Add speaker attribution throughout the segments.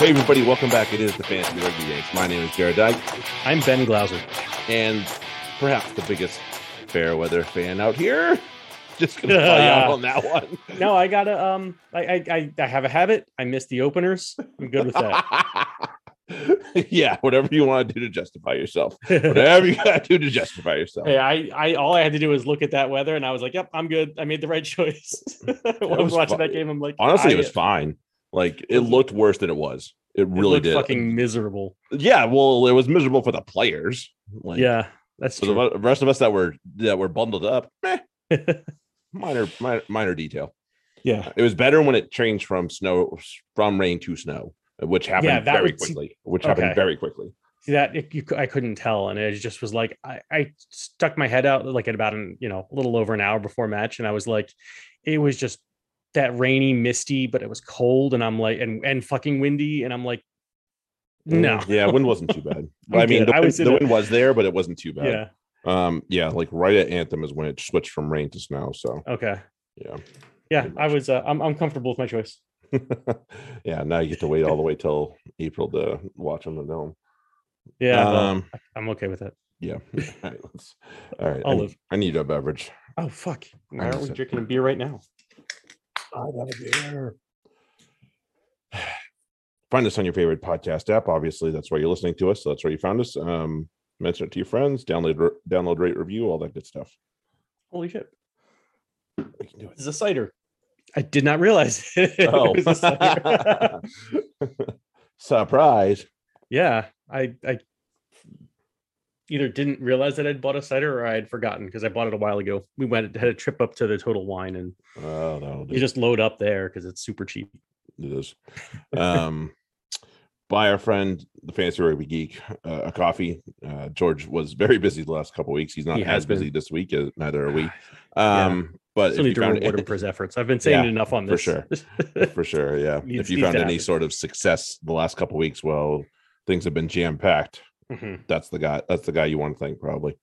Speaker 1: Hey, everybody, welcome back. It is the Fantasy Rugby Yanks. My name is Jarrod Dyke,
Speaker 2: I'm Ben Glauser.
Speaker 1: and perhaps the biggest fair weather fan out here. Just gonna call you out on that one.
Speaker 2: No, I gotta um I, I I have a habit. I miss the openers. I'm good with that.
Speaker 1: yeah, whatever you want to do to justify yourself. Whatever you gotta do to justify yourself.
Speaker 2: Hey, I, I all I had to do was look at that weather and I was like, Yep, I'm good. I made the right choice. when I was watching that game, I'm like,
Speaker 1: Honestly, it was fine. Like it mm-hmm. looked worse than it was. It
Speaker 2: it
Speaker 1: really
Speaker 2: looked
Speaker 1: did.
Speaker 2: fucking miserable.
Speaker 1: Yeah, well, it was miserable for the players. Like,
Speaker 2: yeah, that's
Speaker 1: For the rest of us that were that were bundled up, minor, minor minor detail.
Speaker 2: yeah.
Speaker 1: It was better when it changed from snow from rain to snow, which happened
Speaker 2: Yeah,
Speaker 1: very quickly. Which happened
Speaker 2: Okay.
Speaker 1: very quickly.
Speaker 2: See that it, you, I couldn't tell, and it just was like I, I stuck my head out like at about an you know a little over an hour before match, and I was like, it was just that rainy, misty, but it was cold, and I'm like, and and fucking windy, and I'm like, no,
Speaker 1: yeah, wind wasn't too bad.
Speaker 2: I'm
Speaker 1: mean, the,
Speaker 2: I
Speaker 1: wind,
Speaker 2: was
Speaker 1: the
Speaker 2: a-
Speaker 1: was there, but it wasn't too bad.
Speaker 2: yeah,
Speaker 1: Um, yeah, like right at Anthem is when it switched from rain to snow. So
Speaker 2: okay,
Speaker 1: yeah,
Speaker 2: yeah, I was, uh, I'm, I'm comfortable with my choice.
Speaker 1: yeah. Now you get to wait all the way till April to watch on the dome.
Speaker 2: Yeah,
Speaker 1: Um,
Speaker 2: I- I'm okay with it.
Speaker 1: Yeah. All right. Let's, all right.
Speaker 2: I'll
Speaker 1: I, need a beverage.
Speaker 2: Oh fuck, why
Speaker 1: I'm
Speaker 2: aren't we drinking a beer right now?
Speaker 1: I got a beer. Find us on your favorite podcast app. Obviously, that's where you're listening to us. So that's where you found us. Um, mention it to your friends. Download, download, rate, review, all that good stuff.
Speaker 2: Holy shit,
Speaker 1: We can do it.
Speaker 2: this is a cider. I did not realize. it
Speaker 1: Oh,
Speaker 2: was a cider.
Speaker 1: surprise!
Speaker 2: yeah, I, I either didn't realize that I'd bought a cider or I had forgotten because I bought it a while ago. We went had a trip up to the Total Wine, and
Speaker 1: Oh, that'll
Speaker 2: you just load up there because it's super cheap.
Speaker 1: It is. Um, buy our friend, the Fantasy Rugby Geek, uh, a coffee. Uh, George was very busy the last couple weeks. He's not
Speaker 2: He
Speaker 1: as busy
Speaker 2: been.
Speaker 1: this week. As, neither are we.
Speaker 2: Yeah.
Speaker 1: Um, but
Speaker 2: Still
Speaker 1: if
Speaker 2: need
Speaker 1: you
Speaker 2: to
Speaker 1: found
Speaker 2: reward him for his efforts. I've been saying
Speaker 1: Yeah,
Speaker 2: enough on this for
Speaker 1: sure. for sure, yeah.
Speaker 2: Needs-
Speaker 1: if you found any
Speaker 2: happen.
Speaker 1: sort of success the last couple weeks, well, things have been jam packed.
Speaker 2: Mhm.
Speaker 1: That's the guy. That's the guy you want to thank, probably.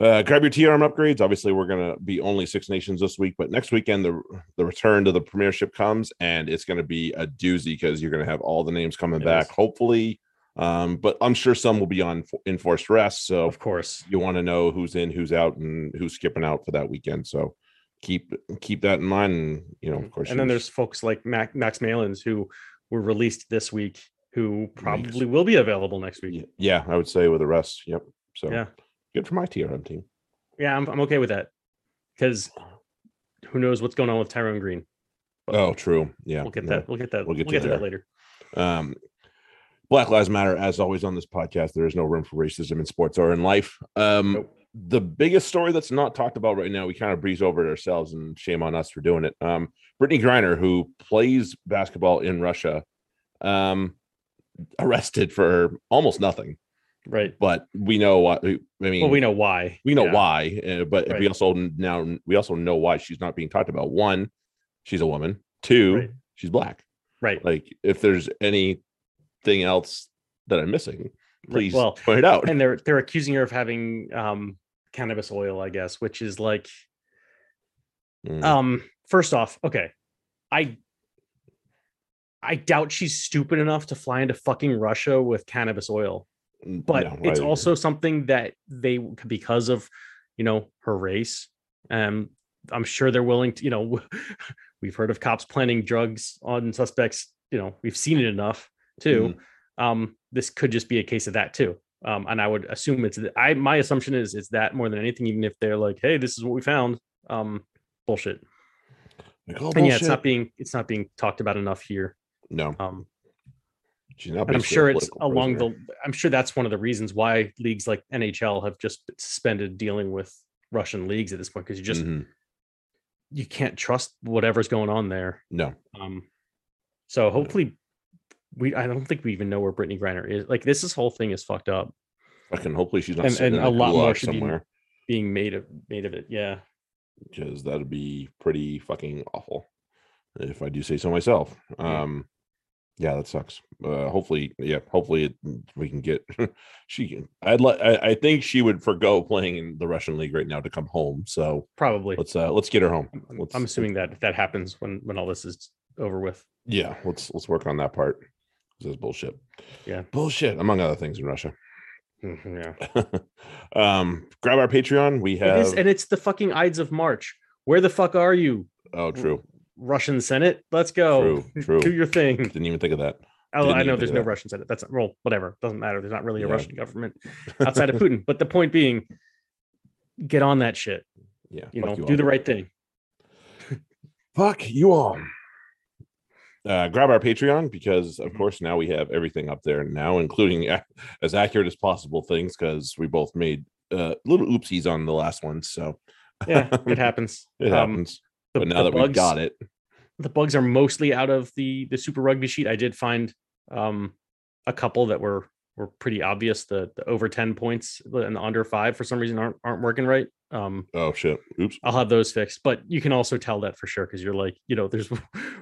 Speaker 1: Uh, grab your TRM upgrades. Obviously, we're gonna be only Six Nations this week, but next weekend the the return to the Premiership comes, and it's gonna be a doozy because you're gonna have all the names coming
Speaker 2: It
Speaker 1: back.
Speaker 2: is.
Speaker 1: Hopefully, um, but I'm sure some will be on enforced rest. So
Speaker 2: Of course.
Speaker 1: you want to know who's in, who's out, and who's skipping out for that weekend. So keep keep that in mind. And you know, of course,
Speaker 2: Mm-hmm. and then there's folks like Mac, Max Malins who were released this week who probably will be available next week.
Speaker 1: Yeah, I would say with the rest. Yep. So
Speaker 2: Yeah.
Speaker 1: good for my TRM team.
Speaker 2: Yeah, I'm, I'm okay with that because who knows what's going on with Tyrone Green. But
Speaker 1: Oh, true. Yeah.
Speaker 2: we'll get
Speaker 1: yeah.
Speaker 2: that. We'll get that.
Speaker 1: We'll
Speaker 2: We'll
Speaker 1: get
Speaker 2: get, to that later.
Speaker 1: Um, Black Lives Matter, as always on this podcast, there is no room for racism in sports or in life. Um,
Speaker 2: Nope.
Speaker 1: The biggest story that's not talked about right now, we kind of breeze over it ourselves, and shame on us for doing it. Um, Brittney Griner, who plays basketball in Russia, um, arrested for almost nothing,
Speaker 2: Right.
Speaker 1: but we know what I mean.
Speaker 2: Well, we know why.
Speaker 1: we know
Speaker 2: Yeah.
Speaker 1: why, uh, but we also now we also know why she's not being talked about. One, she's a woman. Two,
Speaker 2: Right.
Speaker 1: she's black.
Speaker 2: Right.
Speaker 1: Like, if there's anything else that I'm missing, please
Speaker 2: Well,
Speaker 1: point it out.
Speaker 2: and they're they're accusing her of having um cannabis oil, I guess, which is like
Speaker 1: Mm,
Speaker 2: um first off, okay. I I doubt she's stupid enough to fly into fucking Russia with cannabis oil.
Speaker 1: mm,
Speaker 2: but
Speaker 1: no,
Speaker 2: it's also something that they because of you know her race um i'm sure they're willing to you know we've heard of cops planting drugs on suspects you know we've seen it enough too.
Speaker 1: Mm-hmm.
Speaker 2: um this could just be a case of that too. Um and i would assume it's i my assumption is it's that more than anything even if they're like hey this is what we found um bullshit.
Speaker 1: Like, oh,
Speaker 2: and yeah it's not being it's not being talked about enough here
Speaker 1: no.
Speaker 2: um
Speaker 1: She's not.
Speaker 2: and I'm sure it's along
Speaker 1: prisoner.
Speaker 2: the. I'm sure that's one of the reasons why leagues like NHL have just suspended dealing with Russian leagues at this point because you just
Speaker 1: Mhm.
Speaker 2: you can't trust whatever's going on there.
Speaker 1: no.
Speaker 2: Um, so hopefully, we. I don't think we even know where Brittney Griner is. Like this, this whole thing is fucked up,
Speaker 1: Fucking. Hopefully, she's not.
Speaker 2: And- and
Speaker 1: in
Speaker 2: a lot more should be-
Speaker 1: somewhere
Speaker 2: being made of made of it. Yeah,
Speaker 1: because that'd be pretty fucking awful, if I do say so myself. Um, yeah, that sucks. Uh, hopefully, yeah, hopefully it, we can get. she can. I'd like I, think she would forgo playing in the Russian league right now to come home. So
Speaker 2: probably.
Speaker 1: let's uh let's get her home.
Speaker 2: I'm-
Speaker 1: Let's,
Speaker 2: I'm assuming that that happens when when all this is over with.
Speaker 1: Yeah, let's let's work on that part. This is bullshit.
Speaker 2: Yeah.
Speaker 1: bullshit. Among other things in Russia.
Speaker 2: Mhm, yeah.
Speaker 1: um, grab our Patreon. We have.
Speaker 2: is, and it's the fucking Ides of March. Where the fuck are you,
Speaker 1: oh, true,
Speaker 2: Russian Senate? Let's go.
Speaker 1: true, true.
Speaker 2: Do your thing.
Speaker 1: Didn't even think of that.
Speaker 2: Oh, I know there's no
Speaker 1: that.
Speaker 2: Russian Senate. That's well, whatever. Doesn't matter. There's not really a
Speaker 1: Yeah.
Speaker 2: Russian government outside of Putin. But the point being, get on that shit.
Speaker 1: Yeah,
Speaker 2: You know,
Speaker 1: all.
Speaker 2: do the right thing.
Speaker 1: Fuck you all. Uh, grab our Patreon because, of
Speaker 2: Mhm.
Speaker 1: course, now we have everything up there now, including a- as accurate as possible things because we both made uh, little oopsies on the last one. So
Speaker 2: Yeah, it happens.
Speaker 1: it
Speaker 2: Um,
Speaker 1: happens.
Speaker 2: The-
Speaker 1: but now that we've got it,
Speaker 2: the bugs are mostly out of the the Super Rugby sheet. I did find um a couple that were were pretty obvious. The the over ten points and the under five for some reason aren't aren't working right. Um,
Speaker 1: oh shit, oops.
Speaker 2: I'll have those fixed, but you can also tell that for sure because you're like, you know, there's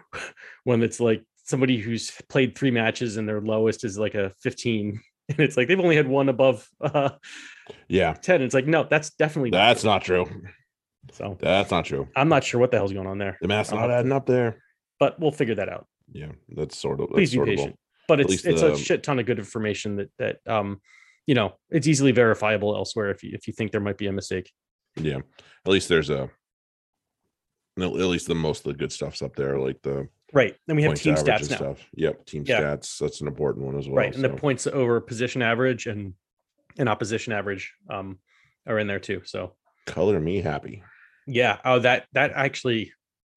Speaker 2: one that's like somebody who's played three matches and their lowest is like a 15, and it's like they've only had one above uh,
Speaker 1: Yeah,
Speaker 2: 10. It's like, no, that's definitely not
Speaker 1: that's
Speaker 2: true.
Speaker 1: not true.
Speaker 2: So.
Speaker 1: That's not true.
Speaker 2: I'm not sure what the hell's going on there,
Speaker 1: The math's not adding up there.
Speaker 2: but we'll figure that out.
Speaker 1: Yeah, that's sort of.
Speaker 2: Please be
Speaker 1: of
Speaker 2: patient. But it's it's
Speaker 1: the-
Speaker 2: a shit ton of good information that that um you know it's easily verifiable elsewhere if you if you think there might be a mistake.
Speaker 1: yeah. At least there's a. At least the most of the good stuff's up there, like the
Speaker 2: Right. Then we have
Speaker 1: points
Speaker 2: team stats now.
Speaker 1: stuff. Yep, team
Speaker 2: Yeah.
Speaker 1: stats. That's an important one as well.
Speaker 2: right. And the points over position average and and opposition average um are in there too. So
Speaker 1: color me happy.
Speaker 2: Yeah. Oh that that actually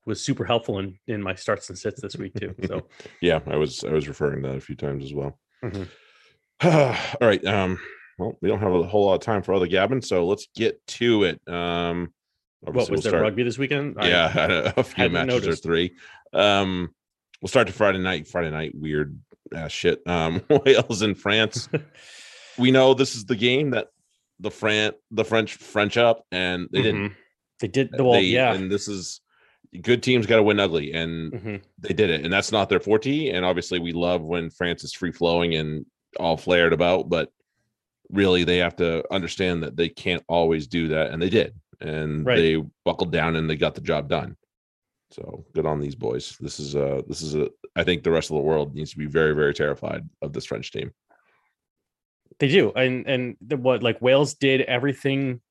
Speaker 2: was super helpful in in my starts and sits this week too. So
Speaker 1: Yeah, I was I was referring to that a few times as well.
Speaker 2: Mhm.
Speaker 1: All right. Um, well, we don't have a whole lot of time for other gabbing, so let's get to it. Um
Speaker 2: what was
Speaker 1: we'll
Speaker 2: there
Speaker 1: start-
Speaker 2: rugby this weekend? I-
Speaker 1: yeah, a few matches
Speaker 2: noticed.
Speaker 1: or three. Um, we'll start to Friday night. Friday night, weird ass shit. Um, Wales and France. we know this is the game that the Fran the French French up, and they didn't.
Speaker 2: They did the well,
Speaker 1: They-
Speaker 2: yeah.
Speaker 1: and this is good teams got to win ugly, and
Speaker 2: Mhm.
Speaker 1: they did it, and that's not their forte. And obviously, we love when France is free flowing and all flared about, but really, they have to understand that they can't always do that, and they did, and
Speaker 2: Right.
Speaker 1: they buckled down and they got the job done. So good on these boys. This is a this is a. I think the rest of the world needs to be very very terrified of this French team.
Speaker 2: They do, and and the, what like Wales did everything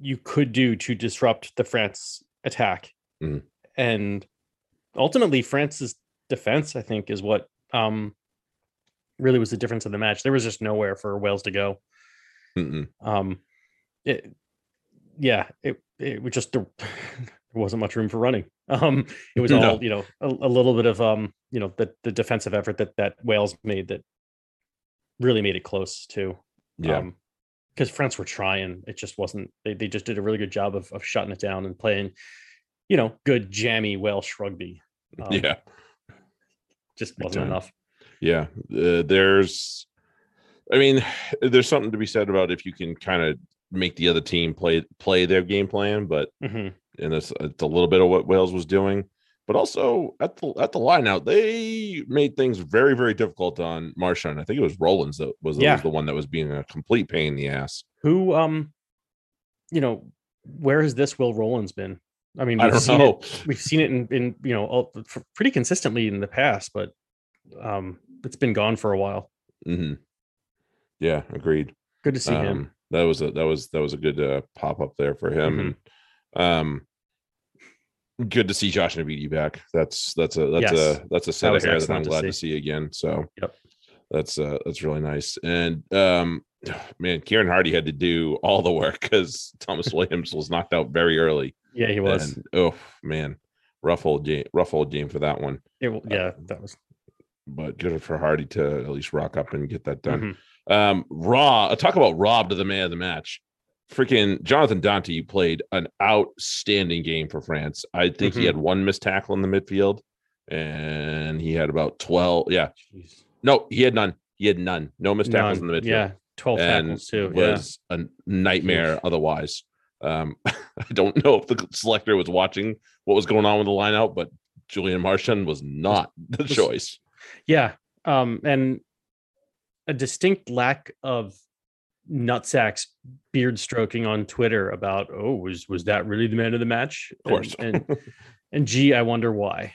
Speaker 2: you could do to disrupt the France attack,
Speaker 1: Mhm.
Speaker 2: and ultimately France's defense, I think, is what um really was the difference in the match. There was just nowhere for Wales to go.
Speaker 1: Mm-mm.
Speaker 2: Um, it, yeah, it it was just there wasn't much room for running. Um, it was
Speaker 1: No.
Speaker 2: all you know a, a little bit of um you know the the defensive effort that that Wales made that really made it close too.
Speaker 1: Yeah,
Speaker 2: because France were trying, it just wasn't. They they just did a really good job of of shutting it down and playing, you know, good jammy Welsh rugby. Um,
Speaker 1: yeah.
Speaker 2: just wasn't enough.
Speaker 1: yeah uh, there's i mean there's something to be said about if you can kind of make the other team play play their game plan but
Speaker 2: Mhm.
Speaker 1: and it's, it's a little bit of what wales was doing but also at the at the line out they made things very very difficult on marshall i think it was rowlands that was,
Speaker 2: Yeah.
Speaker 1: was the one that was being a complete pain in the ass
Speaker 2: Who um, you know, where has this Will Rowlands been? I mean, we've
Speaker 1: don't
Speaker 2: seen
Speaker 1: know
Speaker 2: it. We've seen it in in you know all, pretty consistently in the past, but um, it's been gone for a while.
Speaker 1: Mm-hmm. yeah agreed
Speaker 2: Good to see him.
Speaker 1: um, that was a that was that was a good uh, pop up there for him
Speaker 2: Mhm.
Speaker 1: and um good to see josh Navidi back that's that's a that's
Speaker 2: Yes.
Speaker 1: a that's a set of hair that i'm glad to
Speaker 2: see.
Speaker 1: see again so
Speaker 2: Yep.
Speaker 1: that's uh that's really nice and um man kieran hardy had to do all the work because thomas williams was knocked out very early
Speaker 2: Yeah, he was.
Speaker 1: and oh man rough old game rough old game for that one
Speaker 2: It w- yeah, that was.
Speaker 1: but good for hardy to at least rock up and get that done
Speaker 2: mhm.
Speaker 1: um, Raw, talk about robbed of the man of the match. Freaking Jonathan Danty played an outstanding game for France. I think he
Speaker 2: Mhm.
Speaker 1: had one missed tackle in the midfield, and he had about 12. Yeah,
Speaker 2: Jeez.
Speaker 1: no, he had none. He had none. No missed tackles in the midfield.
Speaker 2: Yeah, twelve
Speaker 1: and
Speaker 2: tackles too. Yeah.
Speaker 1: was a nightmare otherwise. Um, I don't know if the selector was watching what was going on with the lineout, but Julien Marchand was not the choice.
Speaker 2: Yeah. Um, and a distinct lack of nutsacks beard stroking on Twitter about, oh, was was that really the man of the match?
Speaker 1: Of course.
Speaker 2: And and, and gee, I wonder why.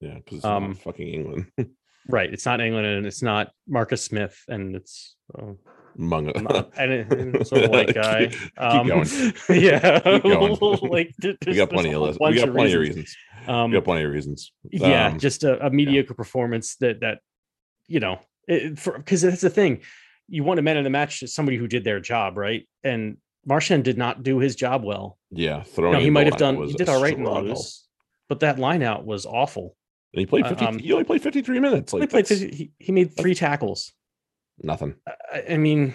Speaker 1: Yeah, because
Speaker 2: Um,
Speaker 1: um, fucking England.
Speaker 2: Right. It's not England and it's not Marcus Smith and it's uh,
Speaker 1: Among
Speaker 2: not and and it's a white guy.
Speaker 1: Keep
Speaker 2: Um,
Speaker 1: going.
Speaker 2: Yeah.
Speaker 1: Keep going.
Speaker 2: like th-
Speaker 1: we got plenty of. We got plenty of
Speaker 2: reasons.
Speaker 1: reasons.
Speaker 2: Um,
Speaker 1: We got plenty of reasons.
Speaker 2: yeah,
Speaker 1: Um,
Speaker 2: just a, a mediocre performance that that you know because that's the thing. You want a man in the match is somebody who did their job, right? And Marchand did not do his job well.
Speaker 1: yeah, throwing.
Speaker 2: No, he might have done. He did all right in the
Speaker 1: struggle.
Speaker 2: loose, but that line out was awful.
Speaker 1: And he played
Speaker 2: Uh,
Speaker 1: 50.
Speaker 2: um,
Speaker 1: he only played 53 minutes. Like
Speaker 2: he, played, 50 he, he made three tackles.
Speaker 1: nothing.
Speaker 2: I, I mean,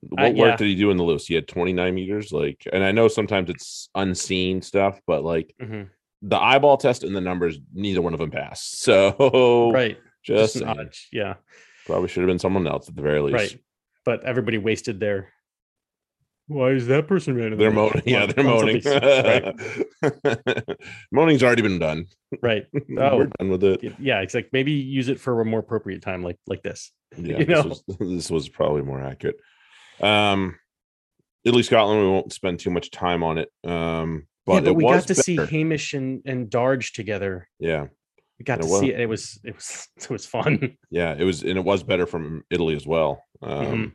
Speaker 1: What work
Speaker 2: yeah.
Speaker 1: did he do in the loose? He had 29 meters. Like, and I know sometimes it's unseen stuff, but like
Speaker 2: mhm,
Speaker 1: the eyeball test and the numbers, neither one of them passed. So
Speaker 2: right,
Speaker 1: just,
Speaker 2: just yeah,
Speaker 1: probably should have been someone else at the very least.
Speaker 2: right. But everybody wasted their. Why is that person man? in the
Speaker 1: They're moaning. Yeah, they're moaning.
Speaker 2: right,
Speaker 1: Moaning's already been done.
Speaker 2: right. Oh, We're
Speaker 1: done with it.
Speaker 2: yeah. It's like maybe use it for a more appropriate time, like like this.
Speaker 1: Yeah,
Speaker 2: you
Speaker 1: this,
Speaker 2: know?
Speaker 1: was, this was probably more accurate. Um, Italy, Scotland. We won't spend too much time on it. Um, but,
Speaker 2: yeah, but
Speaker 1: it
Speaker 2: we
Speaker 1: was
Speaker 2: got to see. Hamish and and Darge together.
Speaker 1: Yeah,
Speaker 2: We got
Speaker 1: It
Speaker 2: to
Speaker 1: was.
Speaker 2: see it. It was it was it was fun.
Speaker 1: yeah. It was, and it was better from Italy as well. Um,
Speaker 2: Mhm.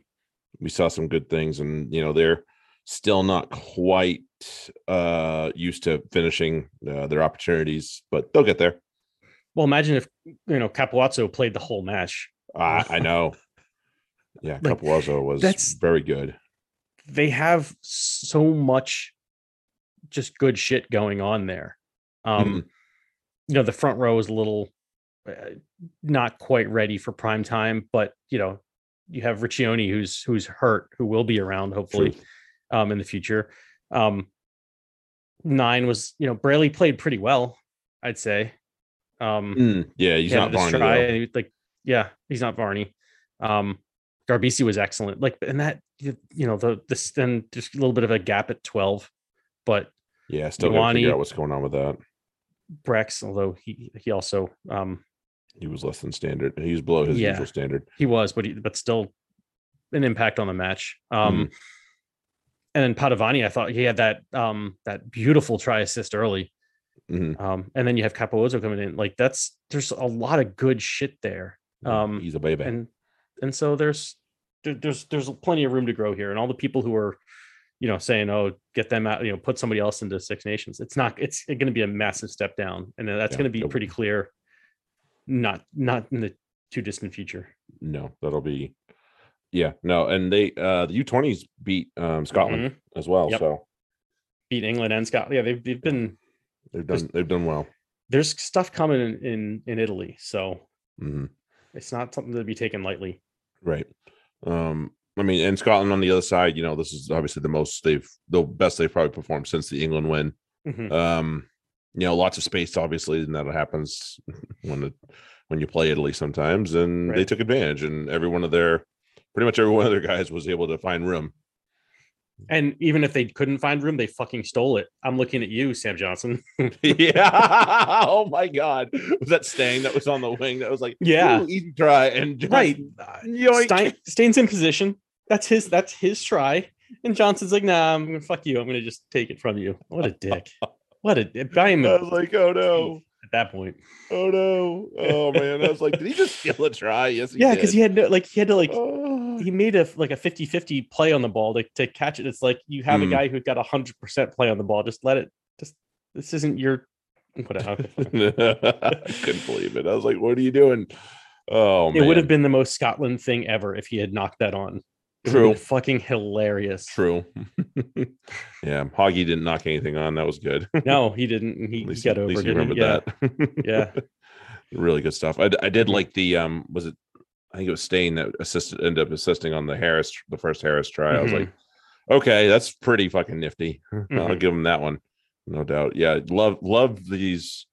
Speaker 1: we saw some good things, and you know they're still not quite uh used to finishing uh, their opportunities, but they'll get there.
Speaker 2: Well, imagine if you know Capuozzo played the whole match.
Speaker 1: I I know. Yeah,
Speaker 2: Like,
Speaker 1: Capuozzo was
Speaker 2: that's-
Speaker 1: very good.
Speaker 2: They have so much just good shit going on there. Um,
Speaker 1: Mhm.
Speaker 2: You know, the front row is a little uh, not quite ready for prime time, but you know, you have Riccioni who's who's hurt, who will be around hopefully um in the future. Um nine was, you know, Braley played pretty well, I'd say. Um
Speaker 1: Mm, yeah, he's
Speaker 2: he
Speaker 1: not Varney.
Speaker 2: try, like yeah, he's not Varney. Um Garbisi was excellent. Like and that you, you know, the this then just a little bit of a gap at 12, but
Speaker 1: Yeah, still got to figure out what's going on with that.
Speaker 2: Brex, although he he also um
Speaker 1: He was less than standard. He was below his
Speaker 2: Yeah.
Speaker 1: usual standard.
Speaker 2: he was, but he but still an impact on the match. Um and then Padovani, I thought he had that um that beautiful try assist early.
Speaker 1: Mhm.
Speaker 2: Um and then you have Capuozzo coming in. Like that's there's a lot of good shit there. Um
Speaker 1: he's a baby.
Speaker 2: and and so there's there, there's there's plenty of room to grow here and all the people who are you know saying oh get them out you know put somebody else into six nations it's not it's going to be a massive step down and that's
Speaker 1: Yeah,
Speaker 2: going to be pretty clear not not in the too distant future
Speaker 1: no, that'll be. Yeah, no, and they uh the U20s beat um Scotland
Speaker 2: Mhm.
Speaker 1: as well,
Speaker 2: Yep.
Speaker 1: so
Speaker 2: beat england and scotland yeah they've, they've been
Speaker 1: they've done they've done well.
Speaker 2: there's stuff coming in in, in italy so
Speaker 1: Mhm.
Speaker 2: it's not something to be taken lightly
Speaker 1: Right. Um, I mean, and Scotland on the other side, you know, this is obviously the most they've the best they've probably performed since the England win.
Speaker 2: Mhm.
Speaker 1: Um, you know, lots of space, obviously, and that happens when it when you play Italy sometimes, and they took advantage, and every one of their pretty much every one of their guys was able to find room.
Speaker 2: and even if they couldn't find room they fucking stole it i'm looking at you sam johnson
Speaker 1: yeah. oh my god. Was that Stang that was on the wing that was like,
Speaker 2: Yeah.
Speaker 1: "Ooh, easy try and
Speaker 2: right
Speaker 1: yoink.
Speaker 2: Steyn, Steyn's in position. That's his. That's his try. And Johnson's like, "Nah, I'm gonna fuck you. I'm gonna just take it from you." What a dick. What a. I am
Speaker 1: I was like, oh no.
Speaker 2: at that point.
Speaker 1: Oh no! Oh man! I was like, did he just steal a try? Yes, he
Speaker 2: Yeah, because he had no, like he had to like
Speaker 1: Oh,
Speaker 2: he made a like a 50-50 play on the ball to, to catch it. It's like you have a
Speaker 1: Mm.
Speaker 2: guy who got a hundred percent play on the ball. Just let it. Just this isn't your. Whatever. Fine.
Speaker 1: I couldn't believe it. I was like, what are you doing? Oh
Speaker 2: it
Speaker 1: man!
Speaker 2: would have been the most Scotland thing ever if he had knocked that on.
Speaker 1: True.
Speaker 2: Fucking hilarious.
Speaker 1: true. yeah, Hoggy didn't knock anything on. That was good.
Speaker 2: No, he didn't. He,
Speaker 1: At
Speaker 2: he
Speaker 1: least,
Speaker 2: got
Speaker 1: at
Speaker 2: over
Speaker 1: least you
Speaker 2: he?
Speaker 1: remembered that.
Speaker 2: Yeah.
Speaker 1: really good stuff. I, I did like the um. Was it? I think it was Steyn that assisted ended up assisting on the Harris, the first Harris try. I was
Speaker 2: Mhm.
Speaker 1: like, okay, that's pretty fucking nifty. I'll
Speaker 2: Mhm.
Speaker 1: give him that one, no doubt. Yeah, love love these.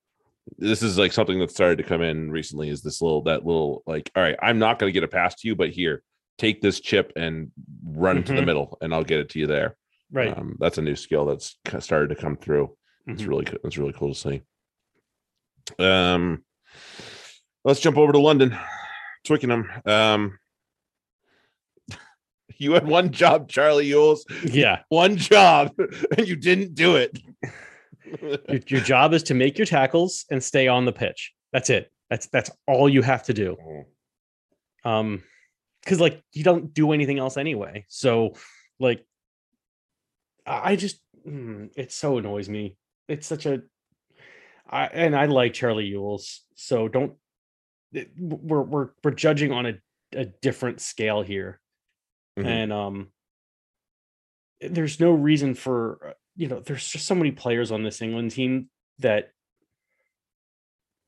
Speaker 1: This is like something that started to come in recently. Is this little that little like, all right, I'm not going to get it past you, but here, take this chip and run to the
Speaker 2: Mhm.
Speaker 1: middle, and I'll get it to you there.
Speaker 2: Right.
Speaker 1: Um, that's a new skill that's started to come through. It's
Speaker 2: Mhm.
Speaker 1: really it's really cool to see. Um, let's jump over to London, Twickenham. Um, you had one job, Charlie Ewels,
Speaker 2: Yeah.
Speaker 1: one job, and you didn't do it.
Speaker 2: Your, your job is to make your tackles and stay on the pitch. That's it. That's that's all you have to do.
Speaker 1: Mhm.
Speaker 2: Um, because like you don't do anything else anyway. So like, I just mm, it so annoys me. It's such a, I and I like Charlie Ewels. So don't. it- We're we're we're judging on a a different scale here,
Speaker 1: Mhm.
Speaker 2: and um. There's no reason for uh, you know. There's just so many players on this England team that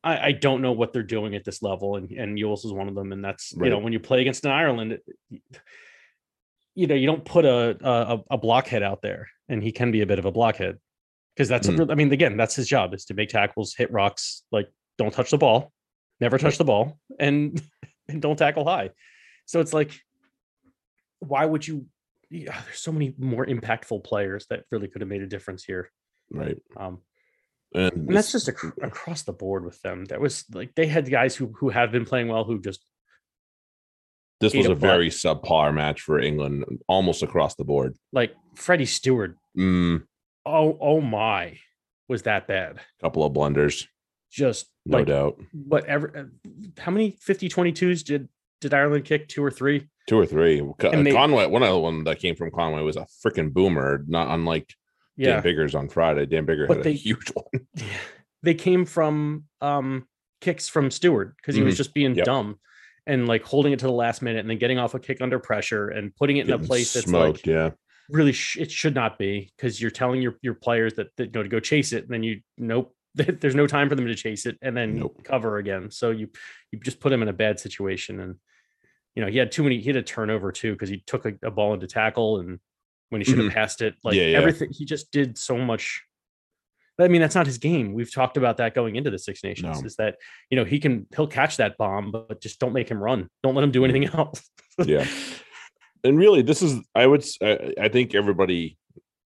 Speaker 2: I, I don't know what they're doing at this level, and and Ewels is one of them. And that's you know when you play against an Ireland, you know you don't put a a, a blockhead out there, and he can be a bit of a blockhead because that's
Speaker 1: Mhm.
Speaker 2: a, I mean again that's his job is to make tackles, hit rocks, like don't touch the ball, never touch the ball, and and don't tackle high. So it's like, why would you? Yeah, there's so many more impactful players that really could have made a difference here.
Speaker 1: Right.
Speaker 2: Um,
Speaker 1: And,
Speaker 2: and that's just ac- across the board with them. That was like they had guys who who have been playing well who just
Speaker 1: this was
Speaker 2: a
Speaker 1: a very subpar match for England, almost across the board.
Speaker 2: like Freddie Steward.
Speaker 1: Mm,
Speaker 2: Oh oh my, was that bad?
Speaker 1: couple of blunders,
Speaker 2: Just
Speaker 1: no
Speaker 2: like
Speaker 1: doubt.
Speaker 2: whatever. uh, How many 50 22s did did Ireland kick? Two or three?
Speaker 1: Two or three. Co-
Speaker 2: And they-
Speaker 1: Conway, one other one that came from Conway was a freaking boomer, not unlike
Speaker 2: Yeah,
Speaker 1: Dan Biggar's on Friday. Dan Biggar
Speaker 2: But
Speaker 1: had
Speaker 2: they-
Speaker 1: a huge one.
Speaker 2: they came from um kicks from Steward because he was
Speaker 1: Mhm.
Speaker 2: just being
Speaker 1: Yep.
Speaker 2: dumb and like holding it to the last minute and then getting off a kick under pressure and putting it in a
Speaker 1: Getting
Speaker 2: place that's
Speaker 1: smoked.
Speaker 2: like
Speaker 1: yeah.
Speaker 2: really sh- it should not be because you're telling your your players that, that you know to go chase it and then you nope there's no time for them to chase it and then
Speaker 1: Nope.
Speaker 2: cover again so you you just put him in a bad situation and you know he had too many he had a turnover too because he took a, a ball into tackle and when he should have passed it like
Speaker 1: Mm-hmm. Yeah, yeah.
Speaker 2: everything he just did so much I mean that's not his game. We've talked about that going into the Six Nations.
Speaker 1: No.
Speaker 2: Is that you know he can he'll catch that bomb, but just don't make him run. Don't let him do anything else.
Speaker 1: Mm-hmm. Yeah. And really, this is I would I think everybody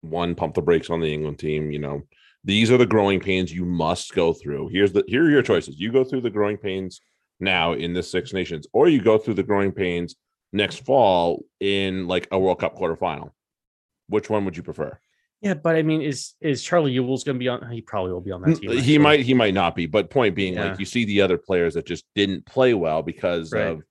Speaker 1: one pump the brakes on the England team. You know, these are the growing pains you must go through. Here's the here are your choices. You go through the growing pains now in this Six Nations, or you go through the growing pains next fall in like a World Cup quarterfinal. Which one would you prefer?
Speaker 2: Yeah, but I mean, is is Charlie Ewels's going to be on? He probably will be on that team.
Speaker 1: he
Speaker 2: actually.
Speaker 1: might he might not be but point being
Speaker 2: Yeah.
Speaker 1: like you see the other players that just didn't play well because
Speaker 2: Right.
Speaker 1: of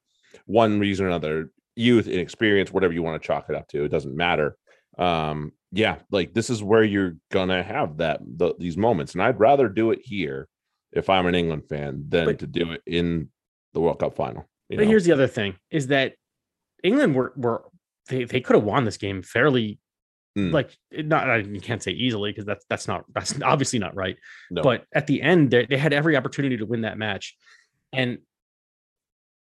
Speaker 1: one reason or another youth inexperience whatever you want to chalk it up to it doesn't matter um yeah like this is where you're gonna have that the, these moments and i'd rather do it here if i'm an england fan than
Speaker 2: But-
Speaker 1: to do it in the world cup final you
Speaker 2: But
Speaker 1: know?
Speaker 2: here's the other thing: is that England were were they they could have won this game fairly.
Speaker 1: Mm.
Speaker 2: Like not, I can't say easily because that's that's not that's obviously not right.
Speaker 1: no.
Speaker 2: But at the end, they they had every opportunity to win that match, and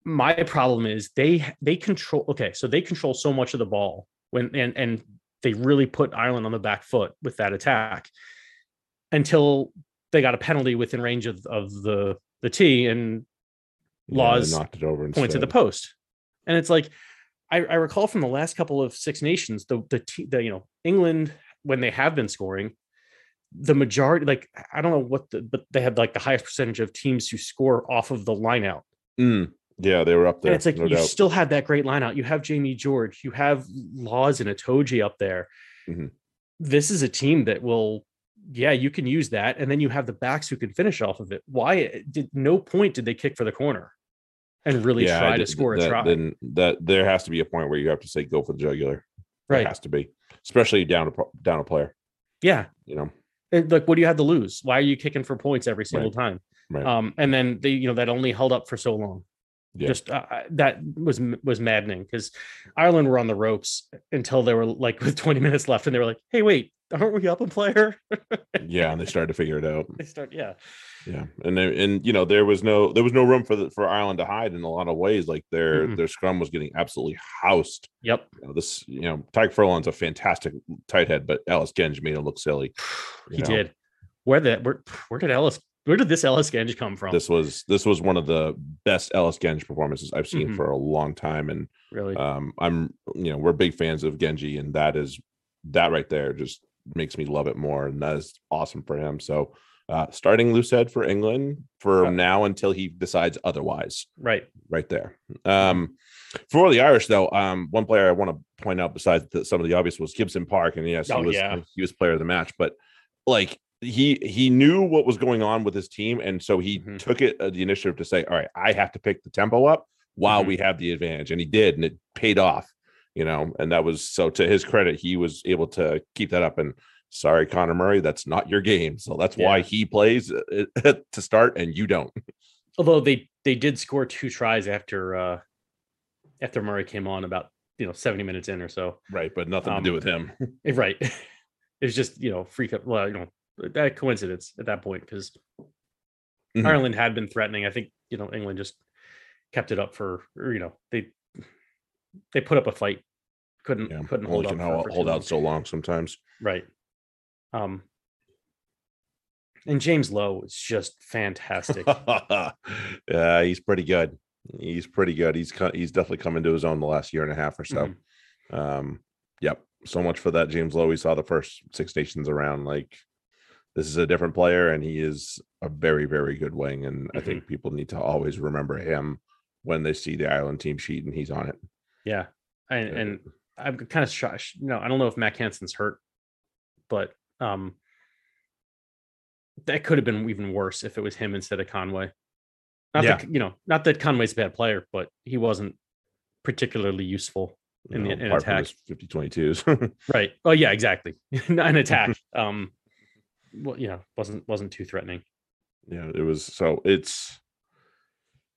Speaker 2: my problem is they they control. Okay, so they control so much of the ball when and and they really put Ireland on the back foot with that attack until they got a penalty within range of of the the tee and
Speaker 1: Yeah,
Speaker 2: Lawes
Speaker 1: knocked it over and
Speaker 2: points at the post. And it's like I, I recall from the last couple of Six Nations, the the, the you know England when they have been scoring, the majority like I don't know what the but they had like the highest percentage of teams who score off of the line out.
Speaker 1: Mm. yeah they were up there
Speaker 2: And it's like
Speaker 1: no
Speaker 2: you
Speaker 1: doubt.
Speaker 2: still had that great line out. You have Jamie George, you have Lawes and Itoje up there.
Speaker 1: Mhm.
Speaker 2: This is a team that will yeah, you can use that, and then you have the backs who can finish off of it. Why did no point did they kick for the corner and really
Speaker 1: I
Speaker 2: try to
Speaker 1: did-
Speaker 2: score a try?
Speaker 1: Then that there has to be a point where you have to say go for the jugular. There
Speaker 2: right.
Speaker 1: has to be, especially down a down a player.
Speaker 2: Yeah.
Speaker 1: You know,
Speaker 2: And, like what do you have to lose why are you kicking for points every single time
Speaker 1: right?
Speaker 2: um and then they you know that only held up for so long
Speaker 1: Yeah.
Speaker 2: just uh, that was was maddening because ireland were on the ropes until they were like with 20 minutes left and they were like hey wait aren't we up a player
Speaker 1: yeah, and they started to figure it out.
Speaker 2: they start yeah
Speaker 1: Yeah, and then- and you know there was no there was no room for the for Ireland to hide in a lot of ways. Like their
Speaker 2: Mm-mm.
Speaker 1: their scrum was getting absolutely housed.
Speaker 2: yep
Speaker 1: You know, this you know Tadhg Furlong's a fantastic tight head, but Ellis Genge made him look silly.
Speaker 2: he
Speaker 1: know.
Speaker 2: did where the where, where did ellis where did this ellis genge come from
Speaker 1: This was this was one of the best Ellis Genge performances I've seen
Speaker 2: Mhm.
Speaker 1: for a long time, and
Speaker 2: really
Speaker 1: um i'm you know we're big fans of Genge and that is that right there just makes me love it more and that is awesome for him so uh starting loosehead for england for
Speaker 2: Yeah.
Speaker 1: now until he decides otherwise
Speaker 2: right
Speaker 1: right there um for the irish though um one player i want to point out besides the, some of the obvious was gibson park and yes
Speaker 2: Oh,
Speaker 1: he was
Speaker 2: yeah.
Speaker 1: he was player of the match but like he he knew what was going on with his team, and so he
Speaker 2: Mhm.
Speaker 1: took it uh, the initiative to say, "All right, I have to pick the tempo up while
Speaker 2: Mhm.
Speaker 1: we have the advantage," and he did, and it paid off. You know, and that was so to his credit, he was able to keep that up. And sorry, Conor Murray, that's not your game, so that's why he plays uh, to start, and you don't.
Speaker 2: Although they they did score two tries after uh after Murray came on about you know 70 minutes in or so.
Speaker 1: Right, but nothing to do
Speaker 2: Um,
Speaker 1: with him.
Speaker 2: Eh, Right. It's just, you know, freak up well, you know, that coincidence at that point because
Speaker 1: Mhm.
Speaker 2: Ireland had been threatening. I think, you know, England just kept it up for or, you know, they they put up a fight. Couldn't
Speaker 1: Yeah,
Speaker 2: couldn't hold
Speaker 1: can
Speaker 2: for-
Speaker 1: hold,
Speaker 2: for
Speaker 1: hold out so long sometimes.
Speaker 2: Right. Um and James Lowe is just fantastic.
Speaker 1: yeah, he's pretty good. He's pretty good. He's he's definitely come into his own the last year and a half or so.
Speaker 2: Mhm.
Speaker 1: Um, yep. So much for that, James Lowe. We saw the first Six Nations around. Like this is a different player, and he is a very, very good wing. And I
Speaker 2: Mm-hmm.
Speaker 1: think people need to always remember him when they see the Ireland team sheet and he's on it.
Speaker 2: Yeah. And
Speaker 1: Uh,
Speaker 2: and I'm kind of shocked. No, I don't know if Mack Hansen's hurt, but um that could have been even worse if it was him instead of Conway. Not
Speaker 1: Yeah.
Speaker 2: that you know, not that Conway's a bad player, but he wasn't particularly useful.
Speaker 1: you
Speaker 2: in the- in attack.
Speaker 1: his 50 22s.
Speaker 2: Right. Oh yeah, exactly. Not an attack. um well, you know, wasn't wasn't too threatening.
Speaker 1: yeah, it was so it's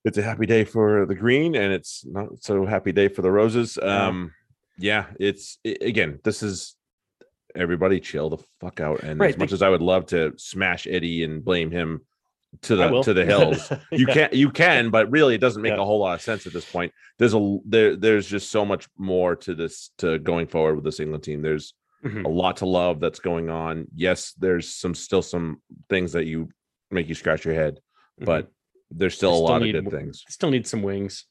Speaker 1: it's a happy day for the green and it's not so happy day for the roses. Um yeah, it's i again, this is everybody chill the fuck out. And
Speaker 2: Right,
Speaker 1: as much
Speaker 2: the-
Speaker 1: as I would love to smash Eddie and blame him to the to the hills, you
Speaker 2: Yeah.
Speaker 1: can you can, but really it doesn't make
Speaker 2: Yeah.
Speaker 1: a whole lot of sense at this point. There's a there there's just so much more to this to going forward with this England team. There's
Speaker 2: Mhm.
Speaker 1: a lot to love that's going on. Yes, there's some still some things that you make you scratch your head,
Speaker 2: Mhm.
Speaker 1: but there's still
Speaker 2: They
Speaker 1: a
Speaker 2: still
Speaker 1: lot of good
Speaker 2: w-
Speaker 1: things.
Speaker 2: still need some wings.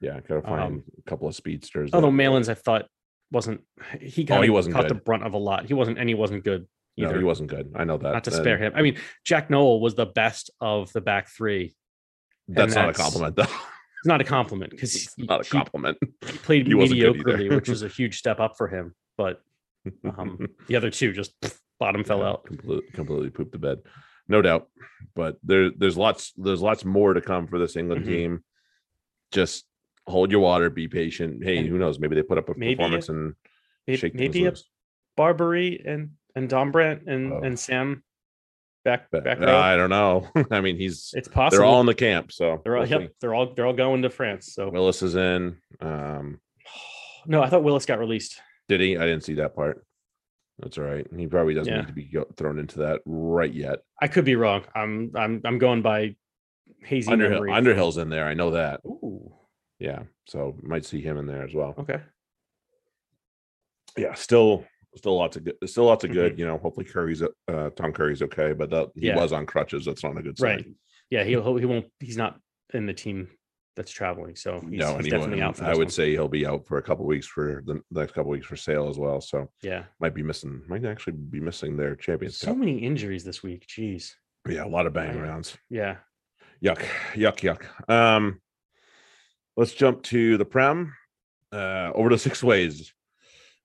Speaker 1: Yeah, gotta find
Speaker 2: Um,
Speaker 1: a couple of speedsters.
Speaker 2: Although
Speaker 1: that-
Speaker 2: Malins, I thought wasn't he
Speaker 1: Oh,
Speaker 2: kind
Speaker 1: he wasn't
Speaker 2: caught the brunt of a lot. He wasn't and he wasn't good
Speaker 1: no,
Speaker 2: either.
Speaker 1: he wasn't good. I know that.
Speaker 2: not to
Speaker 1: and
Speaker 2: spare him. I mean, Jack Nowell was the best of the back three.
Speaker 1: That's not a compliment, though.
Speaker 2: It's not a compliment because
Speaker 1: It's
Speaker 2: he,
Speaker 1: not a compliment.
Speaker 2: he played
Speaker 1: He good either.
Speaker 2: mediocrely, which was a huge step up for him. But um, the other two just pff, bottom fell
Speaker 1: Yeah,
Speaker 2: out.
Speaker 1: Completely, completely pooped the bed, no doubt. But there, there's lots, there's lots more to come for this England
Speaker 2: Mhm.
Speaker 1: team. Just hold your water, be patient. Hey,
Speaker 2: And
Speaker 1: who knows? Maybe they put up a
Speaker 2: maybe
Speaker 1: performance and
Speaker 2: May-
Speaker 1: shake
Speaker 2: Maybe, a. Barbeary and and Dombrandt and
Speaker 1: Oh.
Speaker 2: and Sam back back
Speaker 1: uh. I don't know. I mean, he's
Speaker 2: it's possible.
Speaker 1: they're all in the camp, so
Speaker 2: they're all,
Speaker 1: we'll
Speaker 2: yep, they're all they're all going to France. So
Speaker 1: Willis is in. Um,
Speaker 2: no, I thought Willis got released.
Speaker 1: did he? I didn't see that part. That's all right. He probably doesn't
Speaker 2: Yeah.
Speaker 1: need to be thrown into that right yet.
Speaker 2: I could be wrong. I'm I'm I'm going by hazy
Speaker 1: Underhill,
Speaker 2: memory.
Speaker 1: Underhill's in there. I know that.
Speaker 2: Ooh,
Speaker 1: Yeah, so might see him in there as well.
Speaker 2: okay.
Speaker 1: Yeah, still, still lots of good. Still lots of good. You know, hopefully Curry's uh, Tom Curry's okay, but that he
Speaker 2: Yeah.
Speaker 1: was on crutches. That's not a good sign.
Speaker 2: Right. Yeah, he'll he won't. He's not in the team that's traveling, so he's,
Speaker 1: no,
Speaker 2: he's definitely out for
Speaker 1: I would
Speaker 2: one.
Speaker 1: say he'll be out for a couple weeks for the next couple weeks for sale as well. So
Speaker 2: Yeah,
Speaker 1: might be missing. Might actually be missing their Champions
Speaker 2: so many injuries this week. Jeez.
Speaker 1: Yeah, a lot of bang rounds.
Speaker 2: Yeah.
Speaker 1: Yuck, yuck, yuck. Um, let's jump to the Prem. Uh, over to Sixways.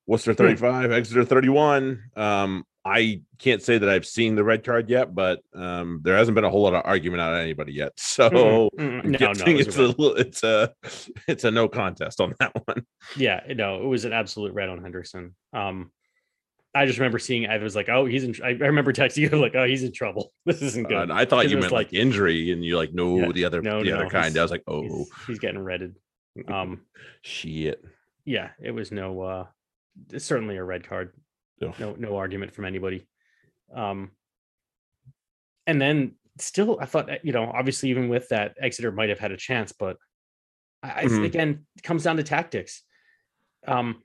Speaker 1: Worcester
Speaker 2: Hmm.
Speaker 1: 35, Exeter 31. Um, I can't say that I've seen the red card yet, but um, there hasn't been a whole lot of argument out of anybody yet. So
Speaker 2: mm-mm.
Speaker 1: I'm
Speaker 2: no, no, it
Speaker 1: it's
Speaker 2: a
Speaker 1: it's a it's a no contest on that one.
Speaker 2: yeah, no, it was an absolute red on Henderson. Um, I just remember seeing. I was like, oh, he's in. I I remember texting you like, oh, he's in trouble. This isn't
Speaker 1: Uh,
Speaker 2: good.
Speaker 1: and I thought you meant like, injury, and you're like no
Speaker 2: Yeah,
Speaker 1: the other
Speaker 2: no,
Speaker 1: the
Speaker 2: no,
Speaker 1: other kind. I was like, oh
Speaker 2: he's, he's getting redded. Um,
Speaker 1: shit.
Speaker 2: yeah, it was no. uh certainly a red card.
Speaker 1: Yeah.
Speaker 2: No, no argument from anybody. Um, and then still, I thought uh, you know, obviously, even with that, Exeter might have had a chance, but I,
Speaker 1: Mhm.
Speaker 2: again it comes down to tactics. Um,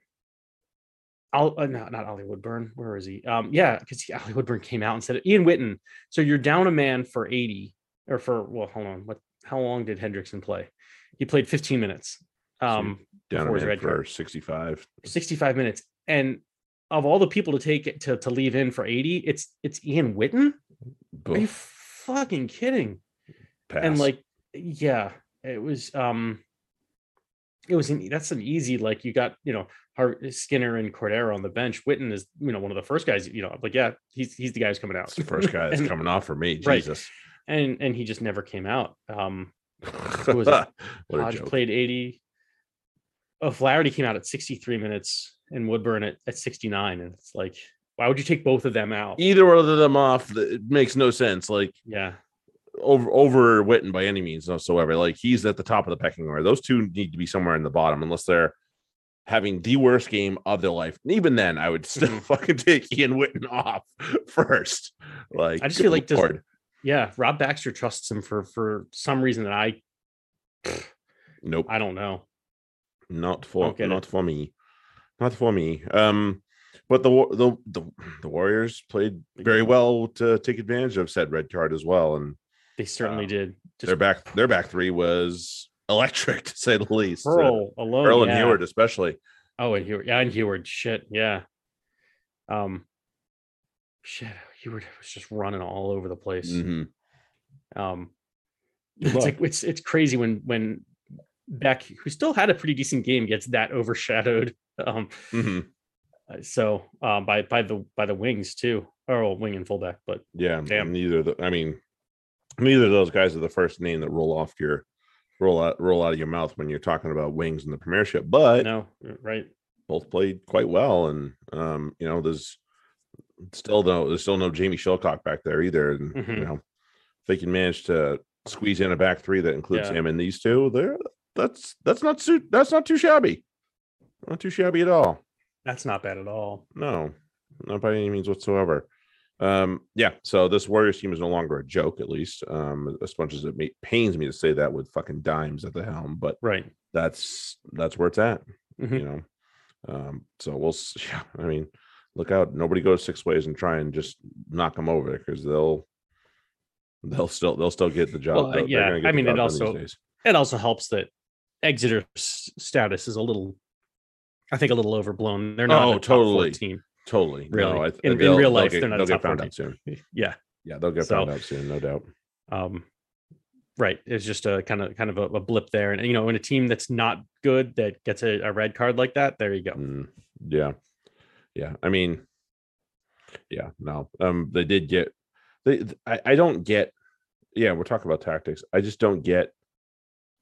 Speaker 2: I'll uh, no, not Ollie Woodburn. Where is he? Um, yeah, because Ollie Woodburn came out and said Ian Whitten. So you're down a man for 80 or for well, hold on. What? How long did Hendrickson play? He played 15 minutes. Um,
Speaker 1: Down a man
Speaker 2: red
Speaker 1: for
Speaker 2: card.
Speaker 1: 65.
Speaker 2: 65 minutes. And of all the people to take it to, to leave in for 80, it's it's Ian Whitten. Are you fucking kidding?
Speaker 1: pass.
Speaker 2: And like, yeah, it was um it was an that's an easy like you got you know Skinner and Cordero on the bench. Whitten is you know one of the first guys. You know, like yeah, he's he's the guy who's coming out.
Speaker 1: It's the first guy that's
Speaker 2: And-
Speaker 1: coming off for me.
Speaker 2: Right.
Speaker 1: Jesus.
Speaker 2: and and he just never came out. Um,
Speaker 1: what
Speaker 2: was it? Hodge
Speaker 1: joke.
Speaker 2: played 80. Oh, Flaherty came out at 63 minutes and Woodburn at, at 69. And it's like, why would you take both of them out?
Speaker 1: Either one of them off, it makes no sense. Like
Speaker 2: Yeah.
Speaker 1: over over Whitten by any means whatsoever. Like he's at the top of the pecking order. Those two need to be somewhere in the bottom, unless they're having the worst game of their life. And even then, I would still
Speaker 2: Mhm.
Speaker 1: fucking take Ian Whitten off first. Like
Speaker 2: I just feel like Yeah. Rob Baxter trusts him for for some reason that I
Speaker 1: nope,
Speaker 2: I don't know.
Speaker 1: not for
Speaker 2: Don't it.
Speaker 1: for me, not for me. Um, but the the the, the Warriors played very well to take advantage of said red card as well, and
Speaker 2: They certainly
Speaker 1: Uh,
Speaker 2: did.
Speaker 1: their back their back three was electric to say the least. Uh,
Speaker 2: alone.
Speaker 1: Earl and
Speaker 2: yeah.
Speaker 1: Hayward especially.
Speaker 2: Oh, and Heward. Yeah, and Heward. Shit. Yeah. Um shit. Heward was just running all over the place.
Speaker 1: Mhm.
Speaker 2: Um, it's like it's it's crazy when when Beck, who still had a pretty decent game, gets that overshadowed. Um,
Speaker 1: Mhm.
Speaker 2: uh, so um, by by the by the wings too, or well, wing and fullback, but
Speaker 1: Yeah,
Speaker 2: Damn.
Speaker 1: neither. the- I mean, neither of those guys are the first name that roll off your roll out roll out of your mouth when you're talking about wings in the Premiership. But
Speaker 2: no, right?
Speaker 1: both played quite well, and um, you know, there's still no there's still no Jamie Shillcock back there either. And
Speaker 2: Mhm.
Speaker 1: you know, if they can manage to squeeze in a back three that includes
Speaker 2: Yeah.
Speaker 1: him and these two, there that's that's not suit that's not too shabby. Not too shabby at all.
Speaker 2: That's not bad at all.
Speaker 1: No, not by any means whatsoever. Um, yeah, so this Warriors team is no longer a joke, at least. Um, as much as it may, pains me to say that with fucking dimes at the helm, but
Speaker 2: Right.
Speaker 1: that's that's where it's at,
Speaker 2: Mhm.
Speaker 1: you know. Um, so we'll yeah, I mean, look out, nobody goes Sixways and try and just knock them over because they'll they'll still they'll still get the job.
Speaker 2: Well, uh, yeah, I mean, it
Speaker 1: job done these
Speaker 2: also- It also helps that Exeter's status is a little, I think, a little overblown. They're not
Speaker 1: Oh,
Speaker 2: a
Speaker 1: totally.
Speaker 2: team.
Speaker 1: Totally
Speaker 2: Really.
Speaker 1: No, I,
Speaker 2: In- in real life,
Speaker 1: get-
Speaker 2: they're not
Speaker 1: they'll get found
Speaker 2: team.
Speaker 1: out soon.
Speaker 2: Yeah.
Speaker 1: Yeah, they'll get
Speaker 2: So-
Speaker 1: found out soon, no doubt.
Speaker 2: Um, right. It's just a kind of kind of a, a blip there, and you know, in a team that's not good that gets a, a red card like that, there you go.
Speaker 1: Mm, yeah, yeah. I mean, yeah. No, um, they did get. They, th- I, I don't get. Yeah, we're talking about tactics. I just don't get.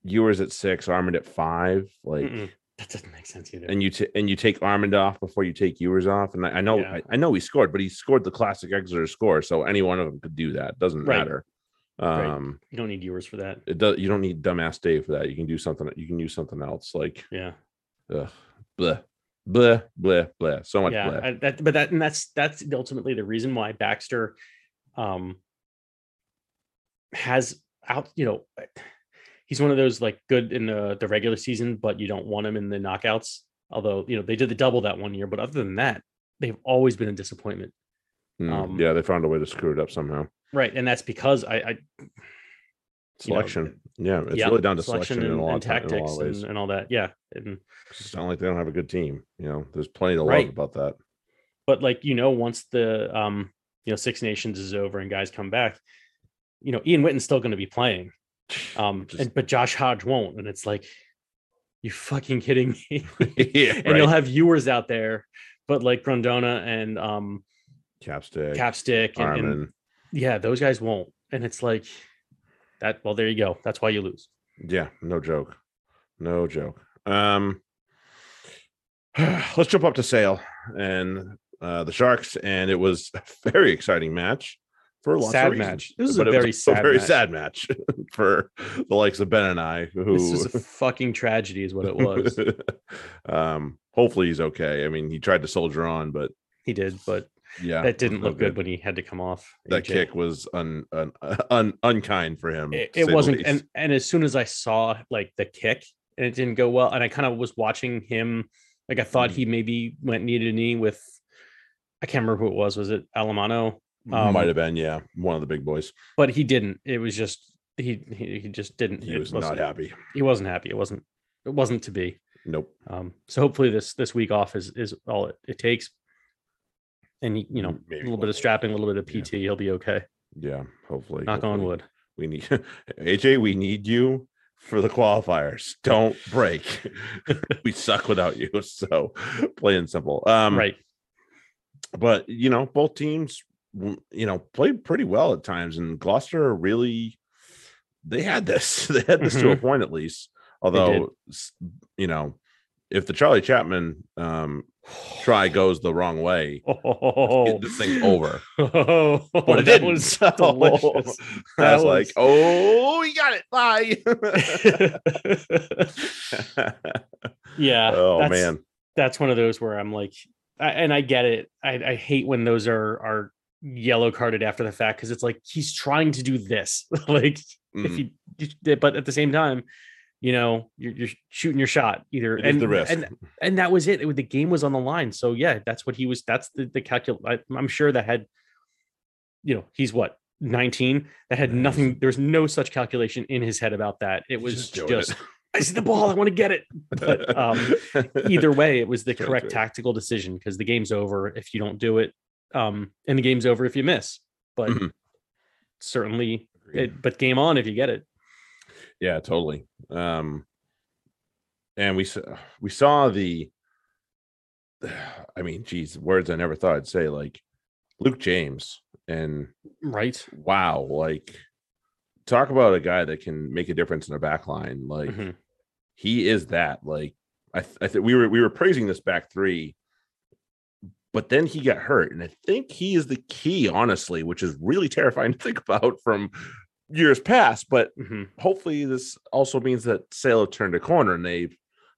Speaker 1: Ewers at six, Armand at five, like,
Speaker 2: Mm-mm. That doesn't make sense either.
Speaker 1: and you t- and you take Armand off before you take Ewers off, and I, I know
Speaker 2: Yeah.
Speaker 1: I, I know he scored, but he scored the classic Exeter score, so any one of them could do that. Doesn't
Speaker 2: Right.
Speaker 1: matter.
Speaker 2: Right.
Speaker 1: Um,
Speaker 2: you don't need Ewers for that.
Speaker 1: it does. You don't need dumbass Dave for that. You can do something. You can use something else. Like,
Speaker 2: Yeah.
Speaker 1: ugh, bleh, bleh, bleh, bleh. So much
Speaker 2: blah.
Speaker 1: yeah.
Speaker 2: I, that, but that and that's that's ultimately the reason why Baxter, um, has out. You know, he's one of those like good in the the regular season, but you don't want him in the knockouts. Although you know they did the double that one year, but other than that, they've always been a disappointment.
Speaker 1: Mm,
Speaker 2: Um,
Speaker 1: yeah, they found a way to screw it up somehow.
Speaker 2: Right, and that's because I, I you know,
Speaker 1: Selection. yeah, it's
Speaker 2: yeah,
Speaker 1: really down to selection, in
Speaker 2: and,
Speaker 1: a lot
Speaker 2: and
Speaker 1: of ti- in a lot
Speaker 2: tactics
Speaker 1: of
Speaker 2: and, and all that. Yeah, and
Speaker 1: It's not like they don't have a good team. You know, there's plenty to
Speaker 2: Right.
Speaker 1: love about that.
Speaker 2: but like you know, once the um you know Six Nations is over and guys come back, you know Ian Whitten's still going to be playing, um,
Speaker 1: Just-
Speaker 2: and but Josh Hodge won't, and it's like, you fucking kidding me?
Speaker 1: yeah,
Speaker 2: and you'll have viewers out there, but like Grondona and um
Speaker 1: Capstick,
Speaker 2: Capstick and, and yeah, those guys won't, and it's like that. Well, there you go. That's why you lose.
Speaker 1: Yeah, no joke. No joke. Um let's jump up to Sale and uh the Sharks, and it was a very exciting match for lots
Speaker 2: Sad
Speaker 1: of
Speaker 2: match. This was a
Speaker 1: But it
Speaker 2: very sad
Speaker 1: very
Speaker 2: match.
Speaker 1: sad match for the likes of Ben and I, who
Speaker 2: This was a fucking tragedy, is what it was.
Speaker 1: um hopefully he's okay. I mean, he tried to soldier on, but
Speaker 2: he did, but
Speaker 1: yeah,
Speaker 2: that didn't look good when he had to come off.
Speaker 1: that
Speaker 2: AJ.
Speaker 1: kick was un, un, un unkind for him.
Speaker 2: It, it wasn't, and and as soon as I saw like the kick and it didn't go well, and I kind of was watching him, like I thought
Speaker 1: Mm.
Speaker 2: he maybe went knee to knee with, I can't remember who it was. Was it Alamano? Um,
Speaker 1: might have been, yeah, one of the big boys.
Speaker 2: But he didn't. It was just he he, he just didn't.
Speaker 1: He
Speaker 2: it
Speaker 1: was not happy.
Speaker 2: He wasn't happy. It wasn't. It wasn't to be.
Speaker 1: Nope.
Speaker 2: Um, so hopefully this this week off is is all it, it takes. And he, you know,
Speaker 1: Maybe
Speaker 2: a little bit of strapping, a little bit of
Speaker 1: Yeah.
Speaker 2: PT, he'll be okay.
Speaker 1: Yeah, hopefully.
Speaker 2: Knock on
Speaker 1: hopefully.
Speaker 2: wood.
Speaker 1: We need AJ. We need you for the qualifiers. Don't break. we suck without you. So plain and simple. Um,
Speaker 2: right.
Speaker 1: But you know, both teams, you know, played pretty well at times, and Gloucester really they had this. They had this to a point at least. Although, you know, if the Charlie Chapman um try goes the wrong way,
Speaker 2: Oh,
Speaker 1: this thing over.
Speaker 2: Oh,
Speaker 1: But it
Speaker 2: that
Speaker 1: didn't.
Speaker 2: was
Speaker 1: So,
Speaker 2: delicious.
Speaker 1: I
Speaker 2: That
Speaker 1: was like, oh, we got it. Bye.
Speaker 2: yeah.
Speaker 1: oh
Speaker 2: that's-
Speaker 1: man.
Speaker 2: that's one of those where I'm like, I, and I get it. I, I hate when those are are yellow carded after the fact because it's like he's trying to do this. like if
Speaker 1: Mhm.
Speaker 2: you, you- but at the same time, you know, you're, you're shooting your shot either,
Speaker 1: It
Speaker 2: and
Speaker 1: the risk.
Speaker 2: and and that was it. It The game was on the line, so yeah, that's what he was. That's the the calcul. I, I'm sure that had, you know, he's what 19. That had
Speaker 1: Yes.
Speaker 2: nothing. There's no such calculation in his head about that. It was
Speaker 1: Just
Speaker 2: just,
Speaker 1: it.
Speaker 2: I see the ball. I want to get it. But um, either way, it was the correct tactical decision because the game's over if you don't do it, um, and the game's over if you miss. But
Speaker 1: Mhm.
Speaker 2: certainly, it, but game on if you get it.
Speaker 1: yeah, totally. Um, and we saw we saw the. I mean, geez, words I never thought I'd say. Like Luke James, and
Speaker 2: Right.
Speaker 1: wow, like talk about a guy that can make a difference in a back line. Like
Speaker 2: Mhm.
Speaker 1: he is that. Like I, th- I think we were we were praising this back three, but then he got hurt, and I think he is the key, honestly, which is really terrifying to think about from years past. But
Speaker 2: Mhm.
Speaker 1: hopefully, this also means that Sale have turned a corner, and they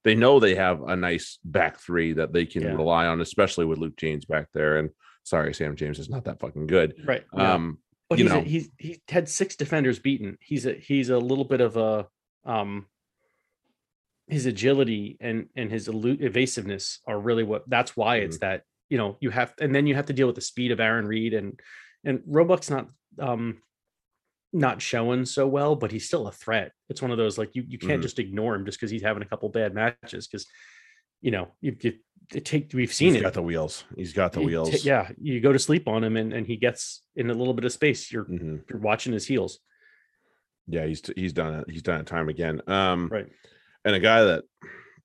Speaker 1: they know they have a nice back three that they can
Speaker 2: Yeah.
Speaker 1: rely on, especially with Luke James back there. And sorry, Sam James is not that fucking good.
Speaker 2: Right. yeah.
Speaker 1: Um,
Speaker 2: But
Speaker 1: you
Speaker 2: he's,
Speaker 1: know,
Speaker 2: a, he's he had six defenders beaten. He's a he's a little bit of a um his agility and and his elu- evasiveness are really what that's why it's
Speaker 1: Mm-hmm.
Speaker 2: that you know you have and then you have to deal with the speed of Arron Reed and and Roebuck's not um not showing so well, but he's still a threat. It's one of those like you you can't
Speaker 1: Mhm.
Speaker 2: just ignore him just because he's having a couple bad matches because you know you, you it take we've seen
Speaker 1: he's
Speaker 2: it
Speaker 1: got the wheels. He's got the
Speaker 2: you
Speaker 1: wheels.
Speaker 2: ta- yeah, you go to sleep on him and, and he gets in a little bit of space. You're
Speaker 1: Mhm.
Speaker 2: you're watching his heels.
Speaker 1: Yeah, he's he's done it. He's done it time again. Um,
Speaker 2: Right.
Speaker 1: and a guy that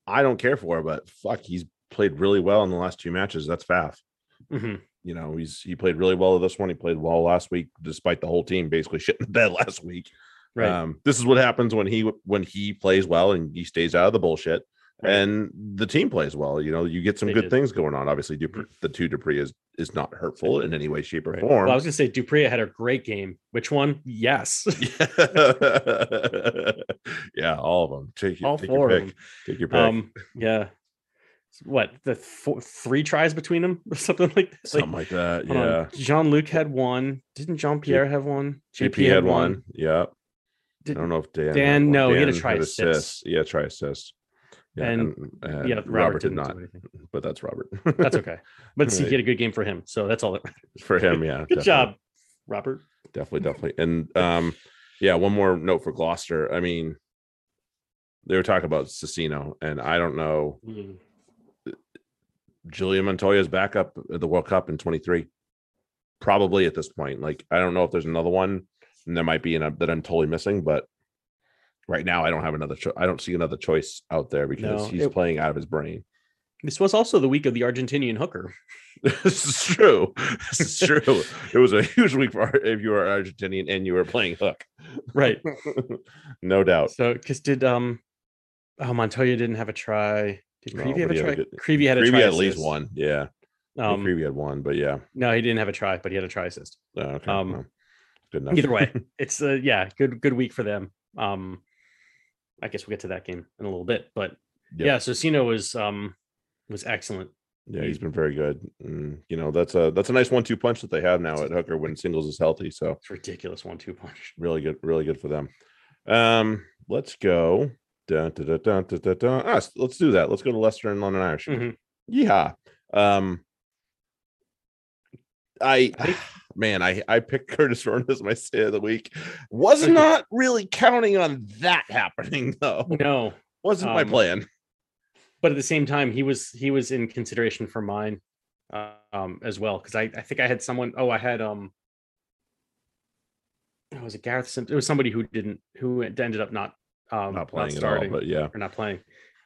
Speaker 1: I don't care for, but fuck, he's played really well in the last two matches. That's Faf.
Speaker 2: Mhm.
Speaker 1: You know, he's he played really well this one. He played well last week, despite the whole team basically shit in the bed last week.
Speaker 2: Right.
Speaker 1: Um, this is what happens when he when he plays well and he stays out of the bullshit,
Speaker 2: Right.
Speaker 1: and the team plays well. You know, you get some
Speaker 2: They
Speaker 1: good
Speaker 2: did.
Speaker 1: things going on. Obviously, du Preez, the two du Preez is is not hurtful in any way, shape, or
Speaker 2: Right.
Speaker 1: form.
Speaker 2: Well, I was gonna say du Preez had a great game. Which one? Yes.
Speaker 1: yeah, all of them. Take, your-
Speaker 2: All
Speaker 1: take
Speaker 2: four
Speaker 1: your pick. Take your pick.
Speaker 2: Um, yeah. What the four, three tries between them or something like that?
Speaker 1: Something like that.
Speaker 2: hold on.
Speaker 1: Yeah.
Speaker 2: Jean Luc had one. Didn't Jean Pierre have one?
Speaker 1: JP had one. Yeah. I don't know if Dan.
Speaker 2: Dan-
Speaker 1: one.
Speaker 2: no, he had a
Speaker 1: Dan
Speaker 2: try assist.
Speaker 1: Yeah, try assist. Yeah,
Speaker 2: And-
Speaker 1: and,
Speaker 2: yeah,
Speaker 1: Robert,
Speaker 2: Robert,
Speaker 1: did not, but that's Robert.
Speaker 2: That's okay. But see,
Speaker 1: Right.
Speaker 2: he had a good game for him, so that's all. That matters.
Speaker 1: for him. Yeah,
Speaker 2: Good
Speaker 1: definitely.
Speaker 2: job, Robert.
Speaker 1: definitely definitely and um yeah one more note for gloucester i mean they were talking about Socino, and i don't know
Speaker 2: Mm.
Speaker 1: Julia montoya's backup at the world cup in 23 probably at this point like i don't know if there's another one and there might be an that i'm totally missing but right now i don't have another cho- i don't see another choice out there because
Speaker 2: No,
Speaker 1: he's
Speaker 2: it-
Speaker 1: playing out of his brain
Speaker 2: This was also the week of the Argentinian hooker.
Speaker 1: this is true this is true it was a huge week for if you were argentinian and you were playing hook
Speaker 2: Right.
Speaker 1: no doubt
Speaker 2: So, because did um, oh Montoya didn't have a try. Did
Speaker 1: No,
Speaker 2: Creevy have a
Speaker 1: had
Speaker 2: try?
Speaker 1: a
Speaker 2: Creevy had a
Speaker 1: Creevy
Speaker 2: try.
Speaker 1: had at least one. Yeah. Um, Creevy had one, but yeah.
Speaker 2: no, he didn't have a try, but he had a try assist.
Speaker 1: Oh, okay.
Speaker 2: um,
Speaker 1: good enough.
Speaker 2: Either way, it's uh, yeah, good good week for them. Um, I guess we'll get to that game in a little bit, but
Speaker 1: Yep.
Speaker 2: yeah, so Socino was um was excellent.
Speaker 1: yeah, he's been very good. And, you know, that's a that's a nice one-two punch that they have now at hooker when singles is healthy. So
Speaker 2: It's ridiculous one two punch.
Speaker 1: really good, really good for them. Um, let's go. Dun, dun, dun, dun, dun, dun, dun. Ah, let's do that. Let's go to Leicester and London Irish.
Speaker 2: Mhm.
Speaker 1: Yeah. Um I
Speaker 2: I
Speaker 1: man, I I picked Curtis Rourke as my stay of the week. Was not really counting on that happening though.
Speaker 2: No,
Speaker 1: Wasn't my
Speaker 2: Um,
Speaker 1: plan.
Speaker 2: but at the same time, he was he was in consideration for mine uh, um as well because I I think I had someone. Oh, I had um. Oh, was it Gareth Simpson? It was somebody who didn't who ended up not um,
Speaker 1: not playing at all,
Speaker 2: starting
Speaker 1: but yeah.
Speaker 2: or not playing,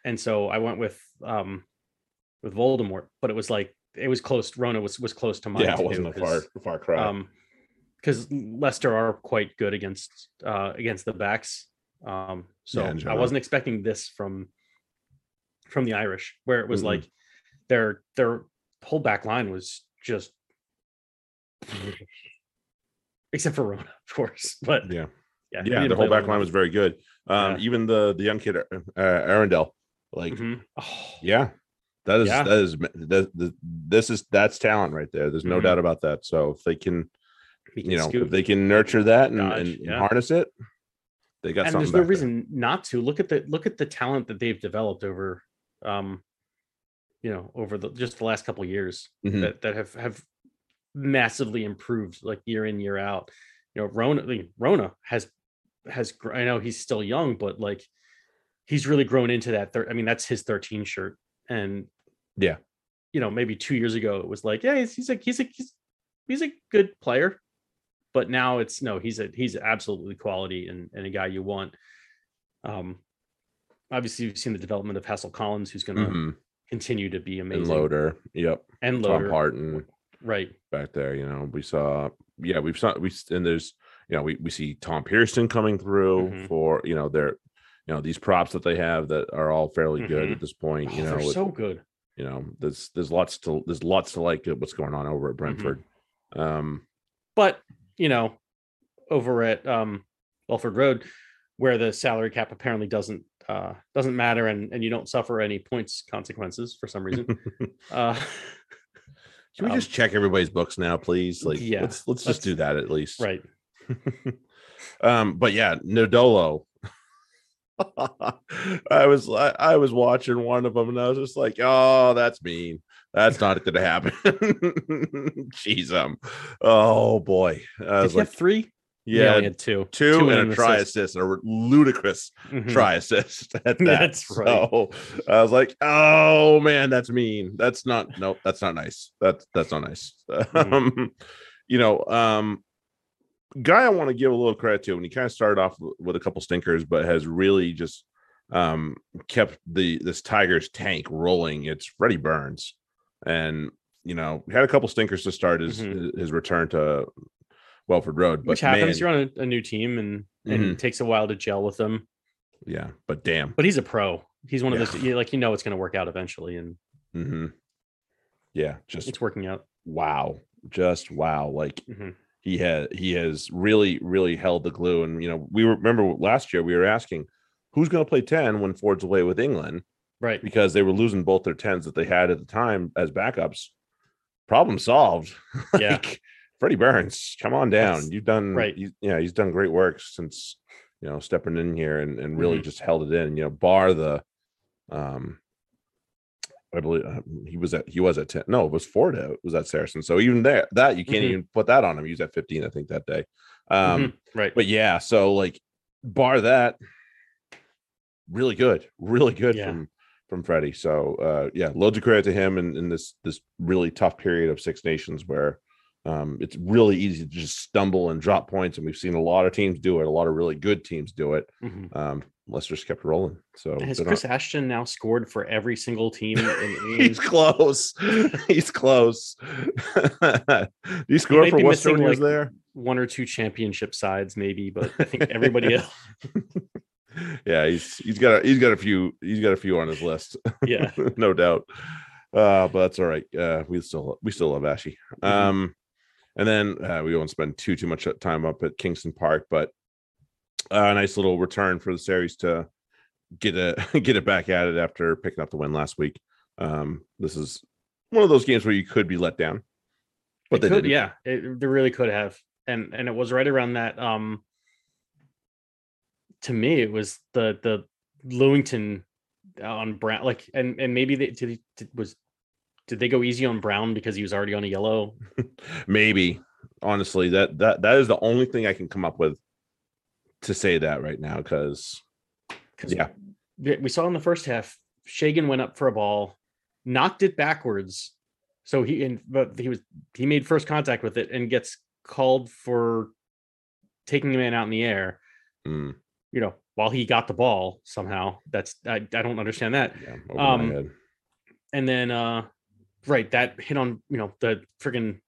Speaker 2: and so I went with um with Voldemort, but it was like it was close. Rona was was close to mine.
Speaker 1: Yeah, it wasn't a far far cry.
Speaker 2: um because Leicester are quite good against uh against the backs. Um so
Speaker 1: Yeah,
Speaker 2: I wasn't expecting this from from the Irish, where it was
Speaker 1: Mm-mm.
Speaker 2: like their their whole back line was just except for Rona, of course. But
Speaker 1: yeah.
Speaker 2: yeah,
Speaker 1: Yeah, the whole back line was very good. Um,
Speaker 2: Yeah.
Speaker 1: even the the young kid uh, Arundell, like
Speaker 2: Mhm. Oh,
Speaker 1: yeah, that is
Speaker 2: Yeah.
Speaker 1: that is that, that- this is that's talent right there. There's no
Speaker 2: Mhm.
Speaker 1: doubt about that. So if they can,
Speaker 2: can
Speaker 1: you know,
Speaker 2: scoot.
Speaker 1: if they can nurture that and,
Speaker 2: dodge,
Speaker 1: and
Speaker 2: yeah.
Speaker 1: harness it, they got
Speaker 2: and
Speaker 1: something.
Speaker 2: there's no
Speaker 1: back there.
Speaker 2: reason not to look at the look at the talent that they've developed over um you know over the just the last couple of years
Speaker 1: Mhm.
Speaker 2: that that have have massively improved like year in year out you know rona I mean, rona has has i know he's still young but like he's really grown into that thir- i mean that's his 13 shirt and
Speaker 1: Yeah.
Speaker 2: you know maybe two years ago it was like yeah he's, he's a he's a he's, he's a good player but now it's no he's a he's absolutely quality and, and a guy you want um obviously you've seen the development of hassell collins who's going to
Speaker 1: Mhm.
Speaker 2: continue to be
Speaker 1: And
Speaker 2: amazing
Speaker 1: Loader, yep.
Speaker 2: and
Speaker 1: Tom
Speaker 2: loader
Speaker 1: Parton
Speaker 2: right
Speaker 1: back there. You know, we saw, yeah, we've saw we and there's, you know, we we see Tom Pearson coming through
Speaker 2: Mhm.
Speaker 1: for you know their, you know, these props that they have that are all fairly good
Speaker 2: Mhm.
Speaker 1: at this point.
Speaker 2: Oh,
Speaker 1: You know,
Speaker 2: they're
Speaker 1: with-
Speaker 2: so good
Speaker 1: you know, there's there's lots to there's lots to like what's going on over at
Speaker 2: Mm-hmm.
Speaker 1: Brentford. Um,
Speaker 2: but you know over at um Welford Road where the salary cap apparently doesn't uh doesn't matter and and you don't suffer any points consequences for some reason uh
Speaker 1: Can we
Speaker 2: Um,
Speaker 1: just check everybody's books now, please? Like,
Speaker 2: yeah,
Speaker 1: let's let's just
Speaker 2: let's-
Speaker 1: do that at least.
Speaker 2: right
Speaker 1: um, but yeah, Nadolo. I was I, I was watching one of them and I was just like, oh, that's mean. That's not going to happen. Jeez, um, oh boy, I was
Speaker 2: he
Speaker 1: like,
Speaker 2: have three
Speaker 1: yeah,
Speaker 2: only had two
Speaker 1: two, and,
Speaker 2: an
Speaker 1: a try
Speaker 2: assist.
Speaker 1: assist, a ludicrous
Speaker 2: Mhm.
Speaker 1: try assist at that.
Speaker 2: That's right.
Speaker 1: So I was like, oh man, that's mean. That's not no, that's not nice. That's that's not nice.
Speaker 2: Mhm.
Speaker 1: Um, you know, um guy I want to give a little credit to, and he kind of started off with a couple stinkers, but has really just um kept the this Tigers tank rolling. It's Freddie Burns. And you know, had a couple stinkers to start his
Speaker 2: Mhm.
Speaker 1: his return to Welford Road, but
Speaker 2: which happens
Speaker 1: man,
Speaker 2: you're on a, a new team and and
Speaker 1: Mhm.
Speaker 2: it takes a while to gel with them
Speaker 1: yeah, but damn.
Speaker 2: but he's a pro he's one of
Speaker 1: Yeah.
Speaker 2: those you, like you know it's going to work out eventually and
Speaker 1: mm-hmm. Yeah, just
Speaker 2: it's working out
Speaker 1: wow just wow like
Speaker 2: Mhm.
Speaker 1: He had he has really really held the glue and you know we remember last year we were asking who's going to play 10 when ford's away with england
Speaker 2: right
Speaker 1: because they were losing both their 10s that they had at the time as backups problem solved
Speaker 2: Yeah.
Speaker 1: like freddie burns come on down
Speaker 2: That's-
Speaker 1: you've done
Speaker 2: right.
Speaker 1: you, yeah he's done great work since you know stepping in here and, and really
Speaker 2: Mhm.
Speaker 1: just held it in you know bar the um I believe uh, he was at he was at 10. No, it was Ford uh, was at Saracen. So even there, that you can't
Speaker 2: Mhm.
Speaker 1: even put that on him. He was at 15, I think, that day. Um,
Speaker 2: Mhm. right
Speaker 1: but yeah, so like bar that, really good, really good
Speaker 2: Yeah.
Speaker 1: from from Freddie. So uh yeah, loads of credit to him in, in this this really tough period of Six Nations where um it's really easy to just stumble and drop points, and we've seen a lot of teams do it, a lot of really good teams do it.
Speaker 2: Mhm.
Speaker 1: Um Leicester's kept rolling. So
Speaker 2: has chris ashton now scored for every single team
Speaker 1: He's close. He's close. he scored
Speaker 2: might
Speaker 1: for Worcester when
Speaker 2: missing,
Speaker 1: he was
Speaker 2: like,
Speaker 1: there.
Speaker 2: one or two championship sides maybe but i think everybody else
Speaker 1: yeah, he's he's got a, he's got a few he's got a few on his list.
Speaker 2: yeah
Speaker 1: no doubt. Uh, but that's all right. Uh, we still we still love Ashy.
Speaker 2: Mhm.
Speaker 1: Um, and then uh, we won't spend too too much time up at Kingston Park, but a nice little return for the Sarries to get a get it back at it after picking up the win last week. Um, this is one of those games where you could be let down, but
Speaker 2: It
Speaker 1: they
Speaker 2: could,
Speaker 1: didn't.
Speaker 2: yeah it, they really could have and and it was right around that um to me it was the the lewington on brown like and and maybe they did, did was did they go easy on brown because he was already on a yellow
Speaker 1: Maybe honestly, that that that is the only thing I can come up with to say that right now because Yeah.
Speaker 2: we saw in the first half shagan went up for a ball knocked it backwards so he and but he was he made first contact with it and gets called for taking a man out in the air
Speaker 1: mm,
Speaker 2: you know, while he got the ball somehow. That's I, I don't understand that.
Speaker 1: Yeah,
Speaker 2: Um. And then uh right, that hit on you know the friggin'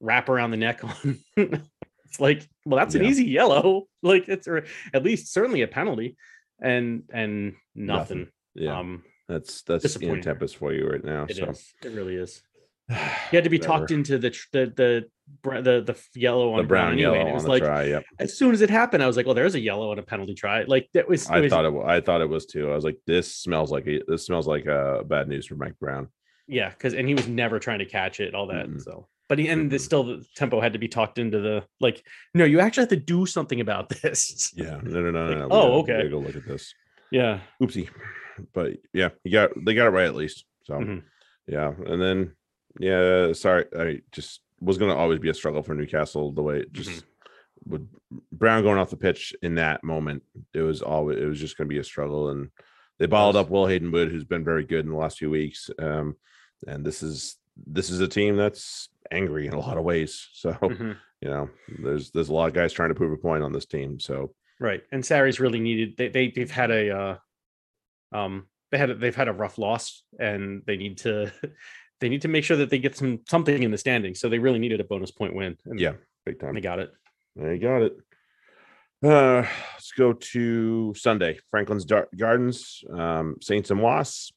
Speaker 2: wrap around the neck on it's like, well, that's an easy yellow. Like it's or at least certainly a penalty. And and nothing.
Speaker 1: Yeah,
Speaker 2: Um
Speaker 1: that's that's Ian. Tempest for you right now.
Speaker 2: it
Speaker 1: so
Speaker 2: is. It really is. He had to be talked into the the the the, the yellow on
Speaker 1: the brown
Speaker 2: anyway.
Speaker 1: yellow
Speaker 2: it
Speaker 1: on
Speaker 2: was
Speaker 1: the
Speaker 2: like
Speaker 1: try. Yep.
Speaker 2: as soon as it happened, I was like, "Oh, there's a yellow and a penalty try." Like that was.
Speaker 1: I
Speaker 2: was-
Speaker 1: thought it. I thought it was too. I was like, this smells like a, this smells like a bad news for Mike Brown.
Speaker 2: yeah, because and he was never trying to catch it, all that.
Speaker 1: Mm-mm.
Speaker 2: So, but he and the,
Speaker 1: Mm-mm.
Speaker 2: still the tempo had to be talked into the like. No, you actually have to do something about this.
Speaker 1: Yeah. No. No. No.
Speaker 2: Like,
Speaker 1: no, no.
Speaker 2: oh,
Speaker 1: gotta-
Speaker 2: okay.
Speaker 1: Go look at this.
Speaker 2: Yeah.
Speaker 1: Oopsie. But yeah, you got they got it right at least. So
Speaker 2: Mhm.
Speaker 1: yeah, and then yeah, sorry, I just was gonna always be a struggle for Newcastle the way it just
Speaker 2: Mm-hmm.
Speaker 1: with Brown going off the pitch in that moment. It was always it was just gonna be a struggle, and they balled up Will Haydon Wood, who's been very good in the last few weeks. Um, and this is this is a team that's angry in a lot of ways. So
Speaker 2: Mhm.
Speaker 1: you know, there's there's a lot of guys trying to prove a point on this team. So
Speaker 2: Right. And Sarries really needed. They they they've had a uh, um they had a, they've had a rough loss and they need to they need to make sure that they get some something in the standing. So they really needed a bonus point win. And
Speaker 1: yeah, big time.
Speaker 2: they got it.
Speaker 1: They got it. Uh, let's go to Sunday. Franklin's Dar- Gardens, um, Saints and Wasps.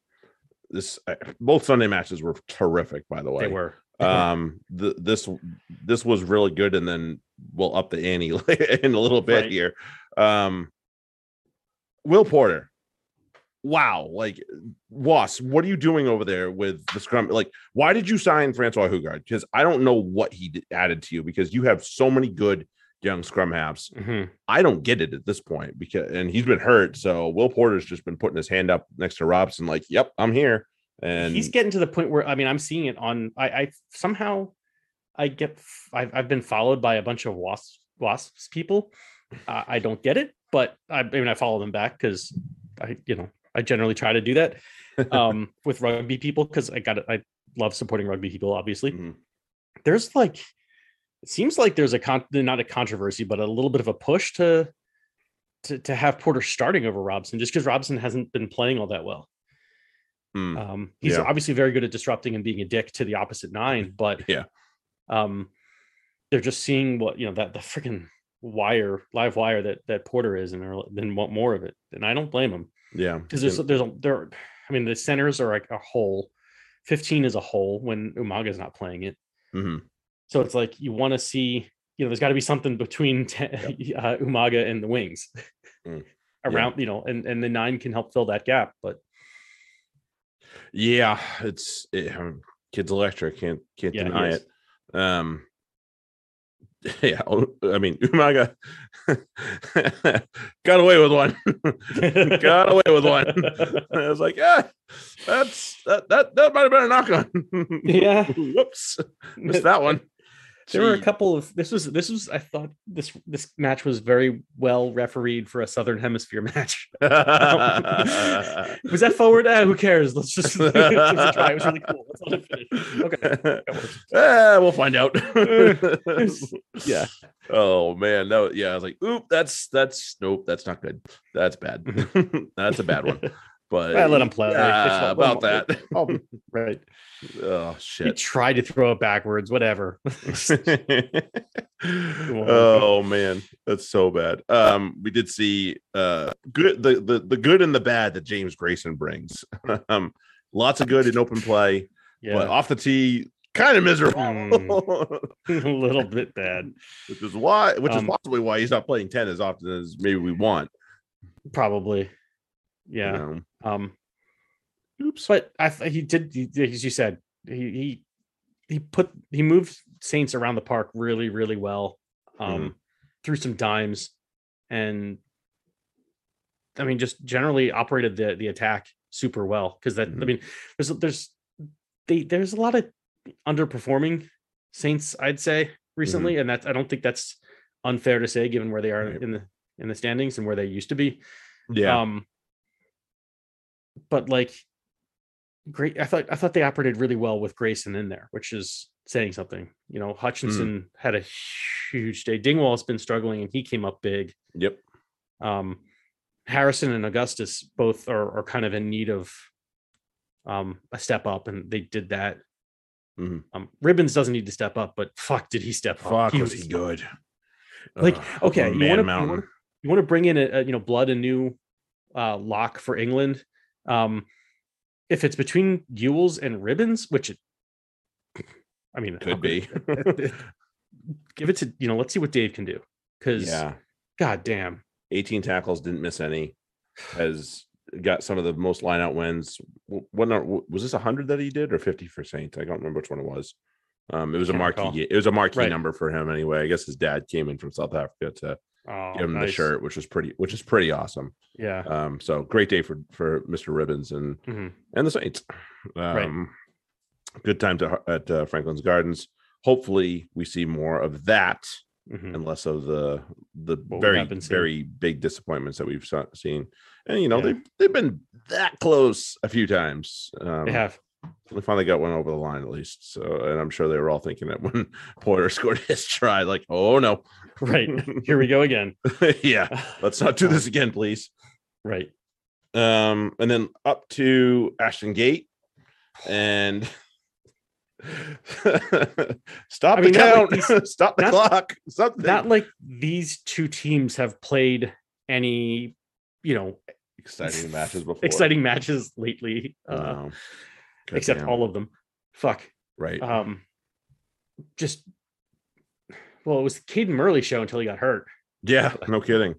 Speaker 1: This both Sunday matches were terrific, by the way.
Speaker 2: They were.
Speaker 1: Um, the, this this was really good, and then we'll up the ante in a little bit
Speaker 2: Right.
Speaker 1: here. Um, Will Porter. Wow, like Was, what are you doing over there with the scrum? Like, why did you sign Francois Hougaard? Because I don't know what he added to you because you have so many good young scrum halves.
Speaker 2: Mhm.
Speaker 1: I don't get it at this point because and he's been hurt. So Will Porter's just been putting his hand up next to Robson, like, "Yep, I'm here." And
Speaker 2: he's getting to the point where I mean I'm seeing it on I, I somehow I get I've, I've been followed by a bunch of wasps wasps people. Uh, I don't get it, but I, I mean I follow them back because I you know I generally try to do that um, with rugby people because I got it. I love supporting rugby people. Obviously,
Speaker 1: Mhm.
Speaker 2: there's like it seems like there's a con not a controversy, but a little bit of a push to to to have Porter starting over Robson just because Robson hasn't been playing all that well.
Speaker 1: Hmm.
Speaker 2: Um, he's
Speaker 1: Yeah.
Speaker 2: obviously very good at disrupting and being a dick to the opposite nine, but
Speaker 1: Yeah.
Speaker 2: um, they're just seeing what you know that the freaking wire, live wire that that Porter is, and then want more of it. And I don't blame him
Speaker 1: yeah,
Speaker 2: because there's there's a there. I mean, the centers are like a whole. Fifteen is a whole when Umaga's not playing it,
Speaker 1: Mhm.
Speaker 2: So it's like you want to see. You know, there's got to be something between te- uh, Umaga and the wings
Speaker 1: Mm.
Speaker 2: around. You know, and and the nine can help fill that gap, but
Speaker 1: yeah, it's it, um, kids electric. Can't can't
Speaker 2: Yeah,
Speaker 1: deny it. Um, yeah, oh, I mean, Umaga got away with one. got away with one. I was like, yeah, that's that that that might have been a knock on.
Speaker 2: Yeah.
Speaker 1: whoops, missed that one.
Speaker 2: There were a couple of this was this was I thought this this match was very well refereed for a Southern Hemisphere match. was that forward? Ah, who cares? Let's just give it a try. It was really cool. Let's let it finish. Okay.
Speaker 1: Eh, we'll find out.
Speaker 2: Yeah.
Speaker 1: Oh man, no, yeah. I was like, oop, that's that's nope, that's not good. That's bad. that's a bad one. But
Speaker 2: I let him play. fine.
Speaker 1: about that.
Speaker 2: Oh, right.
Speaker 1: oh shit.
Speaker 2: He tried to throw it backwards. Whatever.
Speaker 1: oh man, that's so bad. Um, we did see uh good the the the good and the bad that James Grayson brings. um, lots of good in open play, but
Speaker 2: yeah.
Speaker 1: off the tee, kind of miserable.
Speaker 2: a little bit bad.
Speaker 1: which is why which
Speaker 2: Um,
Speaker 1: is possibly why he's not playing 10 as often as maybe we want.
Speaker 2: Probably.
Speaker 1: you
Speaker 2: Yeah.
Speaker 1: know.
Speaker 2: Um.
Speaker 1: Oops.
Speaker 2: but I he did he, as you said he he he put he moved Saints around the park really really well um
Speaker 1: Mhm.
Speaker 2: threw some dimes and I mean just generally operated the the attack super well because that I
Speaker 1: Mhm.
Speaker 2: mean there's there's they there's a lot of underperforming Saints I'd say recently and that's I don't think that's unfair to say given where they are
Speaker 1: Right.
Speaker 2: in the in the standings and where they used to be
Speaker 1: Yeah.
Speaker 2: um, but like, great. I thought I thought they operated really well with Grayson in there, which is saying something. You know, Hutchinson had a huge day. Dingwall's been struggling, and he came up big.
Speaker 1: yep.
Speaker 2: Um, Harrison and Augustus both are, are kind of in need of um a step up, and they did that.
Speaker 1: Mhm.
Speaker 2: Um, Ribbans doesn't need to step up, but fuck, did he step up?
Speaker 1: Fuck,
Speaker 2: He
Speaker 1: was he good?
Speaker 2: Like,
Speaker 1: Ugh,
Speaker 2: okay, you want to you want to bring in a, a you know blood a new uh lock for England. Um, if it's between Ewels and Ribbans, which it, I mean,
Speaker 1: Could be.
Speaker 2: give it to you know. Let's see what Dave can do because
Speaker 1: yeah.
Speaker 2: god damn,
Speaker 1: 18 tackles, didn't miss any. Has got some of the most line out wins. What was this 100 that he did or 50 for Saints? I don't remember which one it was. Um, it was a marquee.
Speaker 2: recall.
Speaker 1: It was a marquee
Speaker 2: Right.
Speaker 1: number for him anyway. I guess his dad came in from South Africa to
Speaker 2: oh,
Speaker 1: give him the shirt, which was pretty, which is pretty awesome.
Speaker 2: Yeah,
Speaker 1: Um, so great day for for Mr. Ribbans and
Speaker 2: mhm.
Speaker 1: and the Saints. Um, Good time to at uh, Franklin's Gardens. Hopefully, we see more of that
Speaker 2: Mhm.
Speaker 1: and less of the the
Speaker 2: What
Speaker 1: very
Speaker 2: have been seeing.
Speaker 1: very big disappointments that we've seen. And you know
Speaker 2: Yeah.
Speaker 1: they've they've been that close a few times. Um,
Speaker 2: they have.
Speaker 1: We finally got one over the line at least. So, and I'm sure they were all thinking that when Porter scored his try, like, oh no,
Speaker 2: Right here we go again.
Speaker 1: yeah, let's not do this again, please.
Speaker 2: Right.
Speaker 1: Um, and then up to Ashton Gate and stop
Speaker 2: I mean,
Speaker 1: the
Speaker 2: not like these-
Speaker 1: stop the
Speaker 2: not-
Speaker 1: clock, something.
Speaker 2: Not like these two teams have played any, you know,
Speaker 1: exciting matches before.
Speaker 2: exciting matches lately, uh,
Speaker 1: Good
Speaker 2: except
Speaker 1: damn.
Speaker 2: all of them. Fuck.
Speaker 1: right.
Speaker 2: Um, just well, it was Cadan Murley show until he got hurt.
Speaker 1: yeah, no kidding.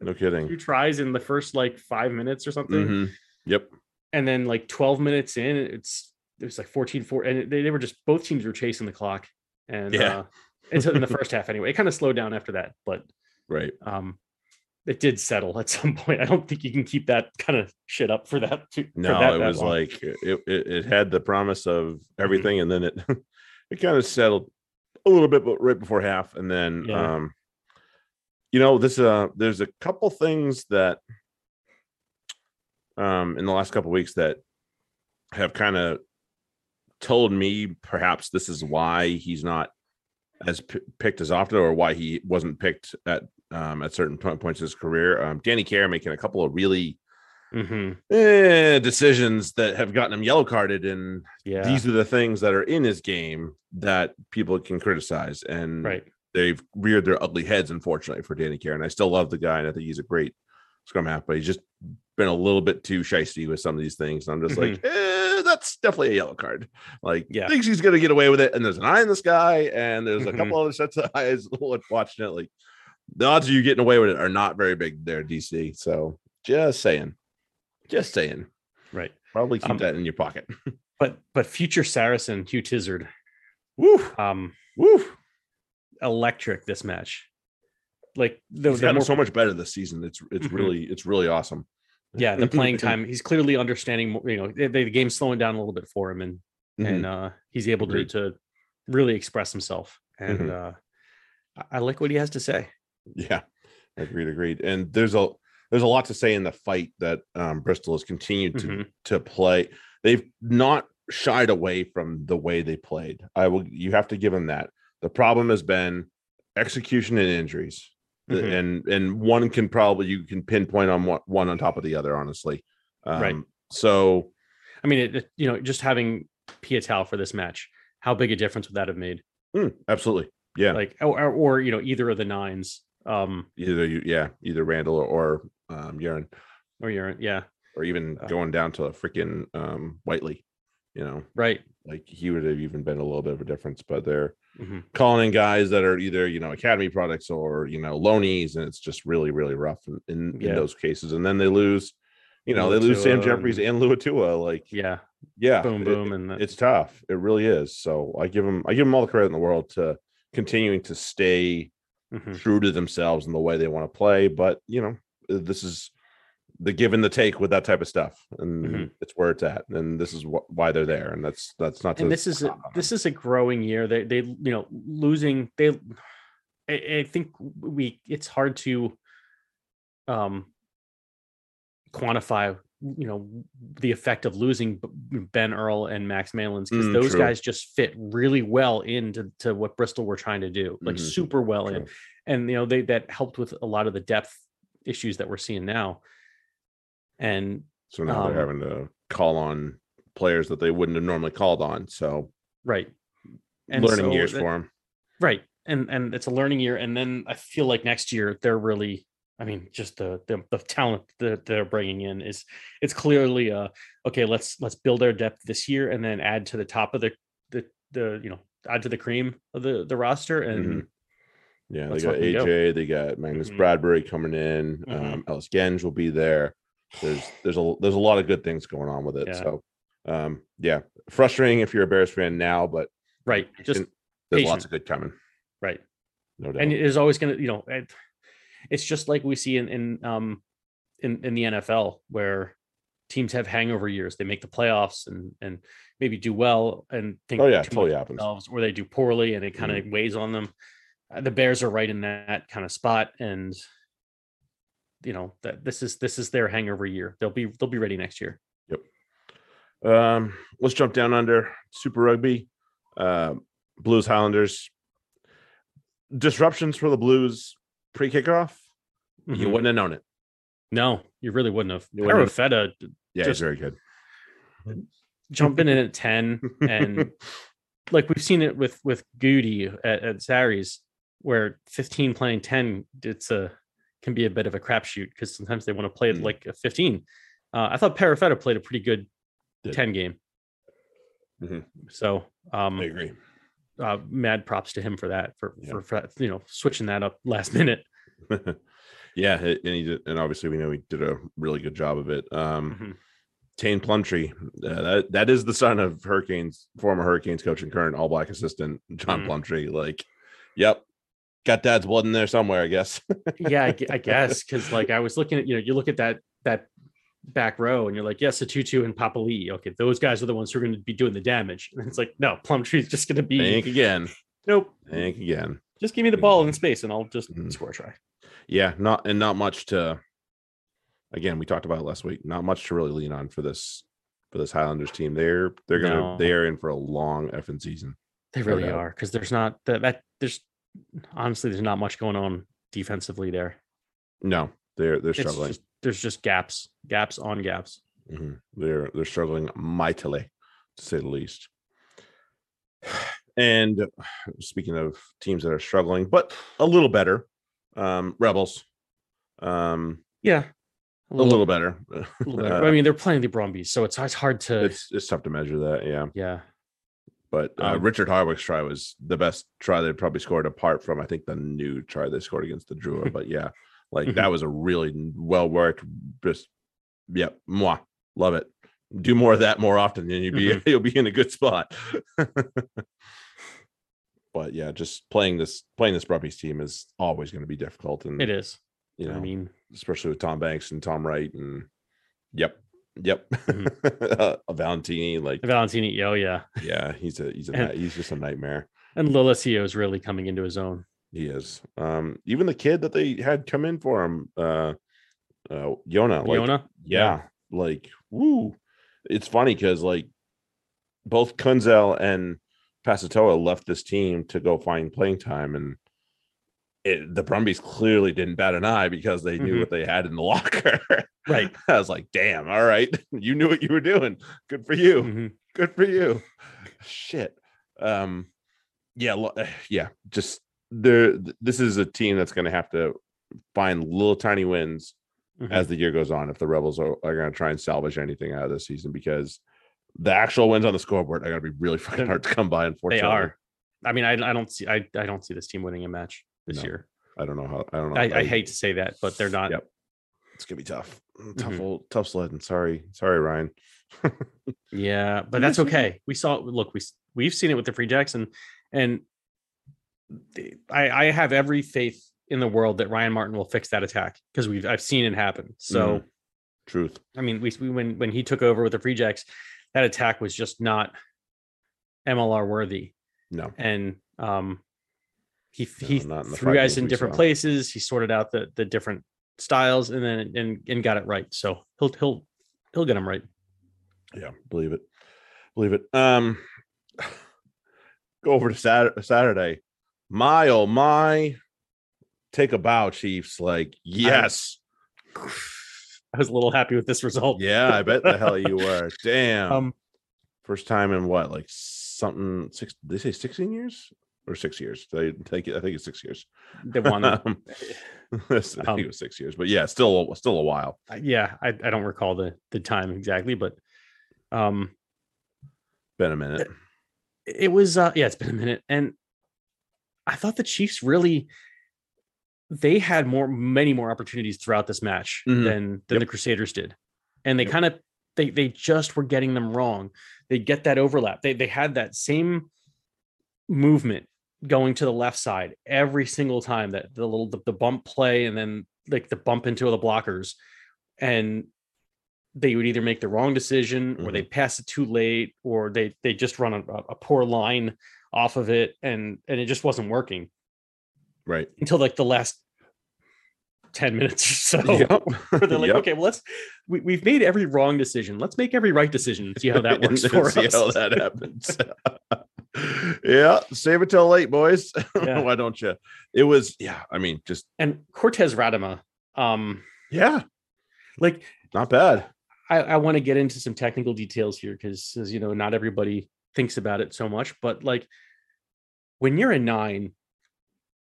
Speaker 1: No kidding.
Speaker 2: Two tries in the first like five minutes or something,
Speaker 1: Mhm. Yep.
Speaker 2: and then like twelve minutes in, it's it was like 14 4 and they, they were just both teams were chasing the clock and
Speaker 1: Yeah.
Speaker 2: uh until in the first half anyway it kind of slowed down after that but
Speaker 1: Right.
Speaker 2: um it did settle at some point i don't think you can keep that kind of shit up for that to, for
Speaker 1: No,
Speaker 2: that,
Speaker 1: it
Speaker 2: that
Speaker 1: was
Speaker 2: long.
Speaker 1: like it, it, it had the promise of everything, and then it it kind of settled a little bit, but right before half, and then
Speaker 2: Yeah.
Speaker 1: um, you know, this uh, there's a couple things that um in the last couple weeks that have kind of told me perhaps this is why he's not as p- picked as often, or why he wasn't picked at um at certain po- points in his career. Um, Danny Care making a couple of really
Speaker 2: Mhm.
Speaker 1: eh, decisions that have gotten him yellow carded and
Speaker 2: yeah
Speaker 1: these are the things that are in his game that people can criticize and
Speaker 2: right
Speaker 1: they've reared their ugly heads unfortunately for Danny Care and I still love the guy and I think he's a great scrum half but he's just been a little bit too shisty with some of these things and I'm just like eh, that's definitely a yellow card like
Speaker 2: Mm-hmm. Yeah.
Speaker 1: thinks he's gonna get away with it and there's an eye in the sky and there's a
Speaker 2: Mhm.
Speaker 1: couple other sets of eyes watching it like the odds of you getting away with it are not very big there DC so just saying just saying
Speaker 2: right
Speaker 1: Probably keep
Speaker 2: Um,
Speaker 1: that in your pocket.
Speaker 2: but but future saracen hugh tizard
Speaker 1: Woo,
Speaker 2: um
Speaker 1: woo.
Speaker 2: electric this match like the,
Speaker 1: He's
Speaker 2: the
Speaker 1: gotten
Speaker 2: more-
Speaker 1: so much better this season. It's it's
Speaker 2: Mhm.
Speaker 1: really it's really awesome.
Speaker 2: yeah the playing time he's clearly understanding you know the, the game's slowing down a little bit for him and
Speaker 1: Mhm.
Speaker 2: and uh he's able to
Speaker 1: Agreed.
Speaker 2: to really express himself and
Speaker 1: Mhm.
Speaker 2: uh I like what he has to say.
Speaker 1: Yeah, agreed, agreed. And there's a there's a lot to say in the fight that um, Bristol has continued to
Speaker 2: Mhm.
Speaker 1: to play. They've not shied away from the way they played. I will. You have to give them that. The problem has been execution and injuries,
Speaker 2: Mhm.
Speaker 1: and and one can probably you can pinpoint on one, one on top of the other. Honestly, um,
Speaker 2: Right.
Speaker 1: So
Speaker 2: I mean, it, it- you know, just having Piutau for this match, how big a difference would that have made?
Speaker 1: mm, absolutely, yeah.
Speaker 2: Like, or, or, or, you know, either of the nines, um,
Speaker 1: either you, yeah, either Randall or, or um, Uren.
Speaker 2: or you're, yeah,
Speaker 1: or even
Speaker 2: Uh,
Speaker 1: going down to a freaking um Whiteley, you know,
Speaker 2: right.
Speaker 1: like he would have even been a little bit of a difference, but they're
Speaker 2: Mhm.
Speaker 1: calling in guys that are either you know academy products or you know loanies, and it's just really really rough in, in,
Speaker 2: Yeah.
Speaker 1: in those cases. And then they lose, you know, they lose Sam Jeffries
Speaker 2: and-
Speaker 1: and Luatua. Like,
Speaker 2: Yeah.
Speaker 1: yeah,
Speaker 2: Boom,
Speaker 1: it-
Speaker 2: boom. And that-
Speaker 1: it's tough. It really is. So I give them I give them all the credit in the world to continuing to stay
Speaker 2: Mhm.
Speaker 1: true to themselves and the way they want to play. But you know, this is the give and the take with that type of stuff, and
Speaker 2: Mhm.
Speaker 1: it's where it's at, and this is wh- why they're there, and that's that's not.
Speaker 2: and this is a, this is a growing year. They they you know losing they. I, I think we it's hard to um quantify you know the effect of losing Ben Earl and Max Malins because
Speaker 1: Mm,
Speaker 2: those
Speaker 1: true.
Speaker 2: guys just fit really well into to what Bristol were trying to do like
Speaker 1: Mhm.
Speaker 2: super well in and you know they that helped with a lot of the depth issues that we're seeing now. And
Speaker 1: So now
Speaker 2: Um,
Speaker 1: they're having to call on players that they wouldn't have normally called on. So
Speaker 2: right. And
Speaker 1: learning
Speaker 2: so
Speaker 1: years
Speaker 2: that-
Speaker 1: for them.
Speaker 2: Right. And and it's a learning year. And then I feel like next year they're really I mean, just the the, the talent that they're bringing in is it's clearly uh okay, let's let's build our depth this year and then add to the top of the the the you know add to the cream of the the roster and
Speaker 1: Mhm. Yeah, they got
Speaker 2: fucking go.
Speaker 1: AJ, they got Magnus
Speaker 2: Mhm.
Speaker 1: Bradbury coming in.
Speaker 2: Mhm.
Speaker 1: Um, Ellis Genge will be there. There's there's a there's a lot of good things going on with it.
Speaker 2: Yeah.
Speaker 1: So um, yeah, frustrating if you're a Bears fan now, but
Speaker 2: right just
Speaker 1: patient. there's lots of good coming.
Speaker 2: right.
Speaker 1: No doubt.
Speaker 2: And there's always gonna, you know, it, it's just like we see in in um in in the NFL where teams have hangover years. They make the playoffs and and maybe do well and think
Speaker 1: oh yeah, totally happens.
Speaker 2: themselves, or they do poorly and it kind of weighs on them. Uh, The Bears are right in that kind of spot, and you know that this is this is their hangover year. They'll be they'll be ready next year. Yep.
Speaker 1: Um, let's jump down under Super Rugby. Um, Blues Highlanders. Disruptions for the Blues pre kickoff. You
Speaker 2: Mhm.
Speaker 1: wouldn't have known it.
Speaker 2: No, you really wouldn't have.
Speaker 1: You wouldn't have-
Speaker 2: Perofeta
Speaker 1: Yeah,
Speaker 2: Just-
Speaker 1: it's very good.
Speaker 2: jumping in at ten and like we've seen it with with Goody at, at Sarries, where 15 playing 10, it's a can be a bit of a crapshoot because sometimes they want to play it
Speaker 1: Mm.
Speaker 2: like a 15. Uh, I thought Perofeta played a pretty good
Speaker 1: Did.
Speaker 2: 10 game.
Speaker 1: Mhm.
Speaker 2: So um
Speaker 1: I agree.
Speaker 2: Uh, mad props to him for that, for,
Speaker 1: Yeah.
Speaker 2: for for you know switching that up last minute.
Speaker 1: yeah, and he did, and obviously we know he did a really good job of it. Um,
Speaker 2: Mhm.
Speaker 1: Taine Plumtree, uh, that that is the son of Hurricanes former Hurricanes coach and current All Black assistant John
Speaker 2: Mhm.
Speaker 1: Plumtree. Like, yep, got dad's blood in there somewhere, I guess.
Speaker 2: yeah, I, I guess because like I was looking at you know you look at that that back row and you're like yes, Tutu and Papali. Okay, those guys are the ones who are going to be doing the damage. And it's like no, Plumtree's just going to be
Speaker 1: Think again,
Speaker 2: nope.
Speaker 1: think again.
Speaker 2: Just give me the ball in space and I'll just
Speaker 1: Mhm.
Speaker 2: score a try.
Speaker 1: Yeah, not and not much to. Again, we talked about last week. Not much to really lean on for this for this Highlanders team. They're they're gonna
Speaker 2: No.
Speaker 1: they are in for a long effing season.
Speaker 2: They really
Speaker 1: doubt.
Speaker 2: are because there's not that, that there's honestly there's not much going on defensively there.
Speaker 1: No, they're they're struggling.
Speaker 2: just there's just gaps, gaps on gaps.
Speaker 1: Mhm. They're they're struggling mightily, to say the least. And speaking of teams that are struggling, but a little better, um, Rebels, um,
Speaker 2: Yeah,
Speaker 1: a little, better.
Speaker 2: a little better.
Speaker 1: Uh,
Speaker 2: I mean, they're playing the Brumbies, so it's it's hard to
Speaker 1: it's it's tough to measure that, yeah.
Speaker 2: yeah.
Speaker 1: But uh,
Speaker 2: Um,
Speaker 1: Richard Hardwick's try was the best try they probably scored, apart from I think the new try they scored against the Drua. but yeah, like
Speaker 2: Mhm.
Speaker 1: that was a really well worked. Just yep, moi, love it. Do more of that more often, and you'll be
Speaker 2: Mhm.
Speaker 1: you'll be in a good spot. but yeah, just playing this playing this Brumbies team is always going to be difficult, and
Speaker 2: It is.
Speaker 1: you know,
Speaker 2: I mean,
Speaker 1: especially with Tom Banks and Tom Wright, and yep, yep,
Speaker 2: Mm-hmm.
Speaker 1: uh, Valentini, like
Speaker 2: Valentini, oh yeah,
Speaker 1: yeah, he's a he's a
Speaker 2: And-
Speaker 1: he's just a nightmare.
Speaker 2: and Lolesio is really coming into his own.
Speaker 1: He is. Um, even the kid that they had come in for him, uh, uh, Yona, like,
Speaker 2: Yona,
Speaker 1: yeah, like, woo. It's funny because like both Kuenzle and Pasatoa left this team to go find playing time, and it, the Brumbies clearly didn't bat an eye because they knew
Speaker 2: Mhm.
Speaker 1: what they had in the locker.
Speaker 2: Right.
Speaker 1: I was like, damn, all right, you knew what you were doing. Good for you
Speaker 2: Mhm.
Speaker 1: good for you shit um yeah yeah just there this is a team that's going to have to find little tiny wins
Speaker 2: Mhm.
Speaker 1: as the year goes on if the rebels are, are going to try and salvage anything out of this season because the actual wins on the scoreboard are going to be really fucking hard to come by unfortunately they
Speaker 2: are. I mean, I, I don't see I, I don't see this team winning a match this
Speaker 1: No.
Speaker 2: year.
Speaker 1: i don't know how i don't know
Speaker 2: I, I hate to say that, but they're not.
Speaker 1: Yep. it's gonna be tough Mm, tough
Speaker 2: Mhm.
Speaker 1: old tough sledding sorry sorry ryan
Speaker 2: Yeah, but that's okay. We saw look, we we've seen it with the Free Jacks and and I I have every faith in the world that Ryan Martin will fix that attack because we've I've seen it happen. So
Speaker 1: truth
Speaker 2: I mean, we, we when when he took over with the Free Jacks, that attack was just not MLR worthy,
Speaker 1: no
Speaker 2: and um, he
Speaker 1: No,
Speaker 2: he
Speaker 1: not in the
Speaker 2: threw guys in different
Speaker 1: saw.
Speaker 2: places. He sorted out the the different styles and then and and got it right. So he'll he'll he'll get them right.
Speaker 1: Yeah, believe it. Believe it. Um go over to Saturday, Saturday. My oh my. Take a bow, Chiefs. Like, yes.
Speaker 2: I was a little happy with this result.
Speaker 1: Yeah, I bet the hell you were. Damn.
Speaker 2: Um,
Speaker 1: First time in what, like something six? Did they say sixteen years or six years? They take it. I think it's six years.
Speaker 2: they won.
Speaker 1: Um, I think
Speaker 2: Um,
Speaker 1: it was six years, but yeah, still, still a while.
Speaker 2: yeah, I, I don't recall the the time exactly, but um,
Speaker 1: Been a minute.
Speaker 2: it was uh yeah, it's been a minute, and I thought the Chiefs really they had more many more opportunities throughout this match
Speaker 1: Mhm.
Speaker 2: than than
Speaker 1: Yep.
Speaker 2: the Crusaders did, and they
Speaker 1: Yep.
Speaker 2: kind of they they just were getting them wrong. They get that overlap. They they had that same movement going to the left side every single time that the little the, the bump play and then like the bump into the blockers and they would either make the wrong decision or
Speaker 1: Mhm.
Speaker 2: they pass it too late or they they just run a, a poor line off of it and and it just wasn't working
Speaker 1: Right.
Speaker 2: until like the last 10 minutes or so
Speaker 1: Yep.
Speaker 2: where they're like
Speaker 1: Yep.
Speaker 2: okay well let's we, we've made every wrong decision let's make every right decision and see how that works for
Speaker 1: see
Speaker 2: us
Speaker 1: how that happens. yeah, save it till late, boys.
Speaker 2: Yeah.
Speaker 1: Why don't you? It was, yeah. I mean, just
Speaker 2: and cortez ratima um
Speaker 1: yeah,
Speaker 2: like
Speaker 1: not bad.
Speaker 2: I, I want to get into some technical details here because, as you know, not everybody thinks about it so much. But like when you're a nine,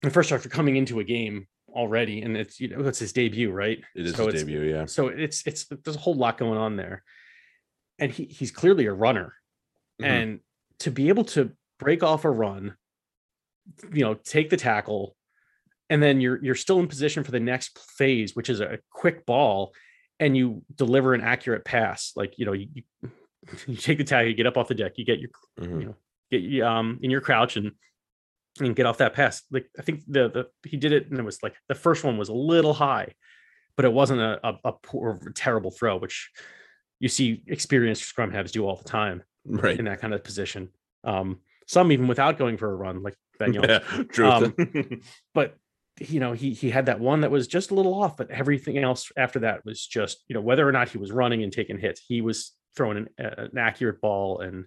Speaker 2: and first off, you're coming into a game already, and it's you know it's his debut, right?
Speaker 1: It is
Speaker 2: so
Speaker 1: his
Speaker 2: it's,
Speaker 1: debut. Yeah.
Speaker 2: So it's it's there's a whole lot going on there, and he he's clearly a runner,
Speaker 1: Mhm.
Speaker 2: and to be able to break off a run, you know, take the tackle, and then you're you're still in position for the next phase, which is a quick ball, and you deliver an accurate pass. Like you know, you, you, take the tag, you get up off the deck, you get your
Speaker 1: Mhm.
Speaker 2: you know get um in your crouch and and get off that pass. Like I think the the he did it, and it was like the first one was a little high, but it wasn't a a, a poor terrible throw, which you see experienced scrum halves do all the time
Speaker 1: Right.
Speaker 2: in that kind of position. Um, some even without going for a run, like Ben Young.
Speaker 1: Yeah. Truth.
Speaker 2: Um, but you know, he he had that one that was just a little off, but everything else after that was just you know whether or not he was running and taking hits, he was throwing an, an accurate ball and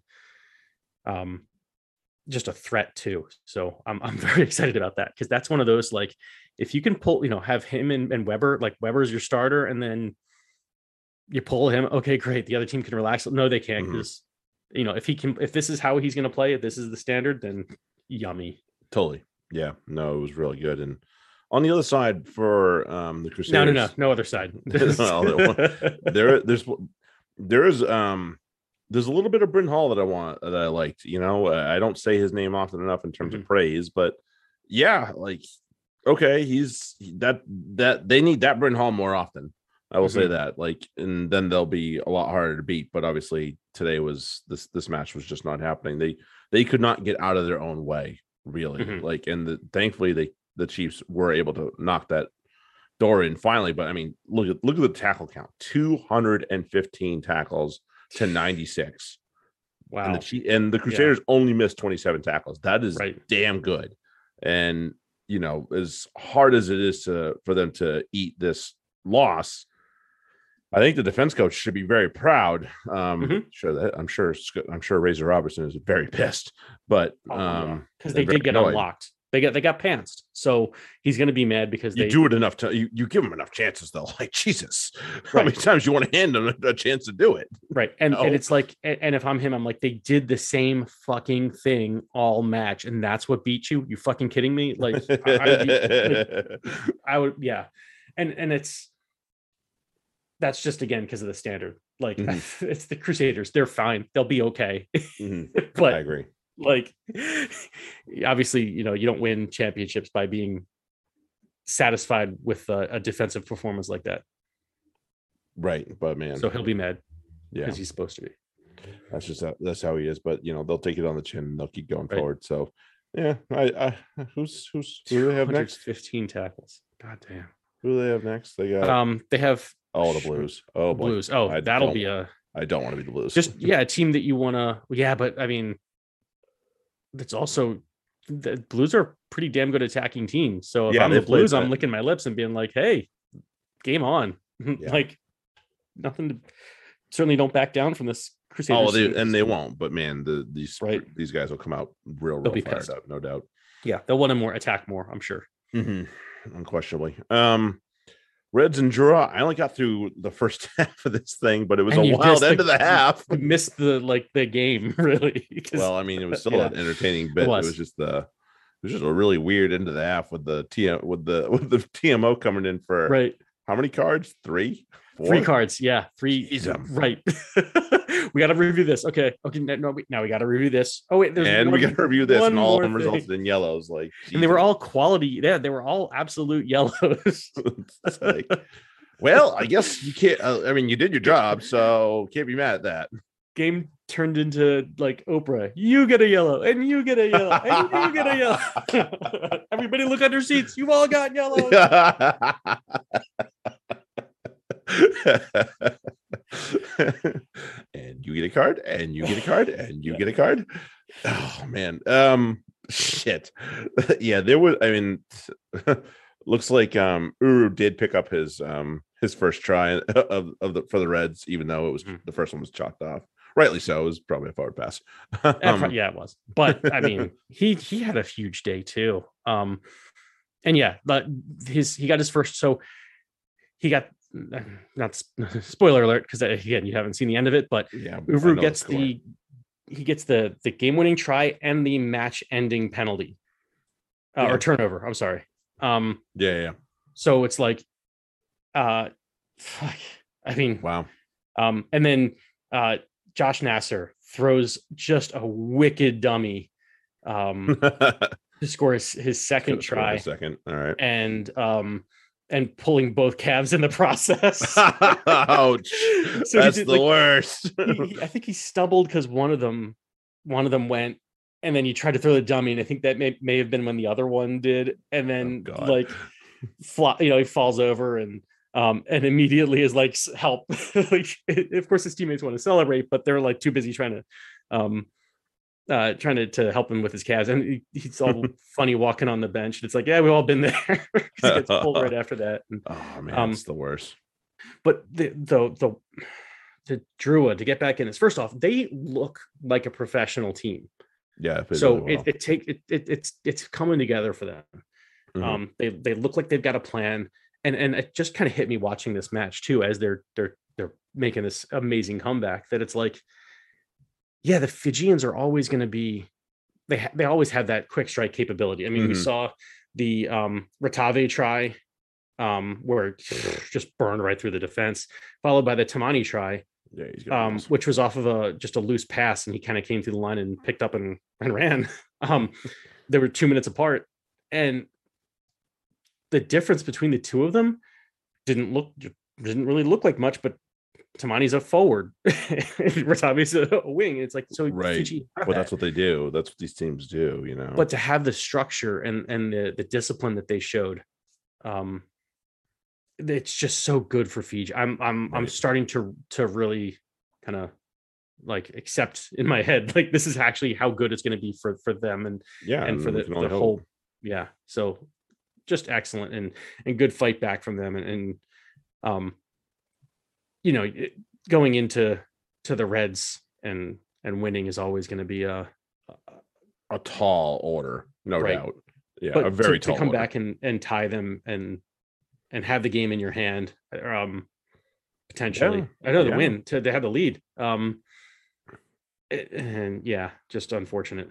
Speaker 2: um just a threat too. So I'm I'm very excited about that because that's one of those like if you can pull you know have him and, and Weber like Weber's your starter and then you pull him okay great the other team can relax no they can't because you know if he can if this is how he's going to play if this is the standard then yummy
Speaker 1: totally. Yeah. No, it was really good. And on the other side for um the Crusaders,
Speaker 2: no no no no other side
Speaker 1: there- there there's there is um there's a little bit of Bryn Hall that I want that I liked. You know, uh, I don't say his name often enough in terms of praise, but yeah, like okay, he's that that they need that Bryn Hall more often. I will say
Speaker 2: Mhm.
Speaker 1: that. Like, and then they'll be a lot harder to beat. But obviously, today was this this match was just not happening. They they could not get out of their own way, really.
Speaker 2: Mhm.
Speaker 1: Like, and the, thankfully they the Chiefs were able to knock that door in finally. But I mean, look at look at the tackle count: two hundred and fifteen tackles to ninety six.
Speaker 2: wow
Speaker 1: And the and the Crusaders only missed twenty seven tackles. That is
Speaker 2: right
Speaker 1: damn good. And you know, as hard as it is to for them to eat this loss, I think the defense coach should be very proud. Um,
Speaker 2: Mhm.
Speaker 1: sure that I'm sure I'm sure Razor Robertson is very pissed, but um,
Speaker 2: because they did get
Speaker 1: annoyed.
Speaker 2: unlocked they got they got pantsed so he's going to be mad because
Speaker 1: You
Speaker 2: they
Speaker 1: do it enough to you, you give them enough chances though. Like Jesus, how many times you want to hand them a, chance to do it?
Speaker 2: right and,
Speaker 1: No.
Speaker 2: and it's like and, if i'm him i'm like they did the same fucking thing all match and that's what beat you you fucking kidding me like I, I would be- like, I would yeah and and it's that's just again because of the standard like
Speaker 1: Mhm.
Speaker 2: it's the crusaders they're fine they'll be okay
Speaker 1: Mhm. I agree.
Speaker 2: Like obviously you know you don't win championships by being satisfied with a, a defensive performance like that
Speaker 1: Right, but man,
Speaker 2: so he'll be mad
Speaker 1: yeah,
Speaker 2: because he's supposed to be
Speaker 1: that's just how, that's how he is. But you know, they'll take it on the chin and they'll keep going
Speaker 2: Right.
Speaker 1: forward. So yeah, I, I who's who's who do they have next?
Speaker 2: 15 tackles god damn
Speaker 1: Who do they have next? They got
Speaker 2: um they have
Speaker 1: oh the Blues. Oh boy,
Speaker 2: blues oh
Speaker 1: I
Speaker 2: that'll be a
Speaker 1: I don't want to be the Blues.
Speaker 2: just yeah a team that you want to yeah but i mean that's also the blues are pretty damn good attacking team so if
Speaker 1: Yeah,
Speaker 2: i'm the blues i'm licking my lips and being like hey game on
Speaker 1: Yeah.
Speaker 2: like nothing to certainly don't back down from this crusaders
Speaker 1: oh, they, and they won't. But man, the these
Speaker 2: Right.
Speaker 1: these guys will come out real, real fired
Speaker 2: pissed.
Speaker 1: up, no doubt.
Speaker 2: yeah they'll want to more attack more i'm sure
Speaker 1: Mhm. Unquestionably. Um, Reds and Drua. I only got through the first half of this thing, but it was
Speaker 2: And
Speaker 1: a wild end
Speaker 2: the-
Speaker 1: of the half.
Speaker 2: Missed the like the game really.
Speaker 1: Well, I mean, it was still
Speaker 2: Yeah.
Speaker 1: an entertaining bit. It was.
Speaker 2: was.
Speaker 1: just the it was just a really weird end of the half with the TM with the with the TMO coming in for
Speaker 2: right.
Speaker 1: how many cards? Three,
Speaker 2: Three cards, yeah, three.
Speaker 1: Jeez, um.
Speaker 2: Right. we got to review this. Okay, okay. No, no, we- now we got to review this. Oh wait, there's
Speaker 1: and we got to review this,
Speaker 2: one
Speaker 1: and all of them resulted in yellows. Like,
Speaker 2: and they were all quality. Yeah, they were all absolute yellows.
Speaker 1: Like, well, I guess you can't. Uh, I mean, you did your job, so can't be mad at that.
Speaker 2: Game turned into like Oprah. You get a yellow, and you get a yellow, and you get a yellow. Everybody look under seats. You've all got yellow.
Speaker 1: and you get a card, and you get a card, and you get a card. Oh man, um, shit. yeah, there was. I mean, looks like um Uru did pick up his um his first try of, of the for the Reds, even though it was
Speaker 2: Mhm.
Speaker 1: the first one was chalked off. Rightly so. It was probably a forward pass. Um,
Speaker 2: yeah, it was. But I mean, he he had a huge day too. Um, and yeah, but his he got his first. So he got not spoiler alert because again you haven't seen the end of it, but
Speaker 1: yeah, I Uru
Speaker 2: gets the he gets the the game winning try and the match ending penalty uh,
Speaker 1: Yeah.
Speaker 2: or turnover. I'm sorry. Um,
Speaker 1: yeah, yeah, yeah.
Speaker 2: so it's like, uh, fuck. I mean,
Speaker 1: Wow.
Speaker 2: um, and then uh, Josh Nasser throws just a wicked dummy um, to score his, his second
Speaker 1: Could've scored in a
Speaker 2: try
Speaker 1: Second. All right.
Speaker 2: and um, and pulling both calves in the process.
Speaker 1: Ouch.
Speaker 2: So
Speaker 1: That's
Speaker 2: did,
Speaker 1: the
Speaker 2: like,
Speaker 1: worst.
Speaker 2: He- he- I think he stumbled because one of them one of them went and then he tried to throw the dummy and I think that may, may have been when the other one did and then
Speaker 1: Oh,
Speaker 2: like fly, you know he falls over and um and immediately is like help like of course his teammates want to celebrate but they're like too busy trying to um uh trying to, to help him with his calves and he's all funny walking on the bench it's like yeah we've all been there. he gets pulled right after that and,
Speaker 1: oh man,
Speaker 2: Um,
Speaker 1: it's the worst.
Speaker 2: but the the the the Drua to get back in this first off they look like a professional team
Speaker 1: Yeah.
Speaker 2: so
Speaker 1: really
Speaker 2: it,
Speaker 1: well.
Speaker 2: it take it, it it's it's coming together for them
Speaker 1: Mhm.
Speaker 2: um they they look like they've got a plan and and it just kind of hit me watching this match too as they're they're they're making this amazing comeback that it's like yeah the fijians are always going to be they ha- they always have that quick strike capability i mean we
Speaker 1: Mhm.
Speaker 2: saw the um Ratave try um where it just burned right through the defense followed by the tamani try
Speaker 1: yeah, he's
Speaker 2: um, which was off of a just a loose pass, and he kind of came through the line and picked up and, and ran. Um, they were two minutes apart, and the difference between the two of them didn't look didn't really look like much. But Tamani's a forward, Ratavi's a, a wing. It's like so.
Speaker 1: Right.
Speaker 2: Fiji
Speaker 1: well, that's what they do. That's what these teams do. You know.
Speaker 2: but to have the structure and and the the discipline that they showed, um, it's just so good for Fiji. I'm I'm I'm starting to to really kind of like accept in my head like this is actually how good it's going to be for for them and
Speaker 1: yeah,
Speaker 2: and for the, the
Speaker 1: hope.
Speaker 2: whole yeah so just excellent and and good fight back from them and, and um you know going into to the reds and and winning is always going to be a
Speaker 1: a tall order, no
Speaker 2: Right.
Speaker 1: doubt. Yeah,
Speaker 2: but
Speaker 1: a very
Speaker 2: to,
Speaker 1: tall
Speaker 2: to come
Speaker 1: order.
Speaker 2: back and and tie them and and have the game in your hand um potentially i know the
Speaker 1: yeah.
Speaker 2: win to, have the lead um it- and yeah just unfortunate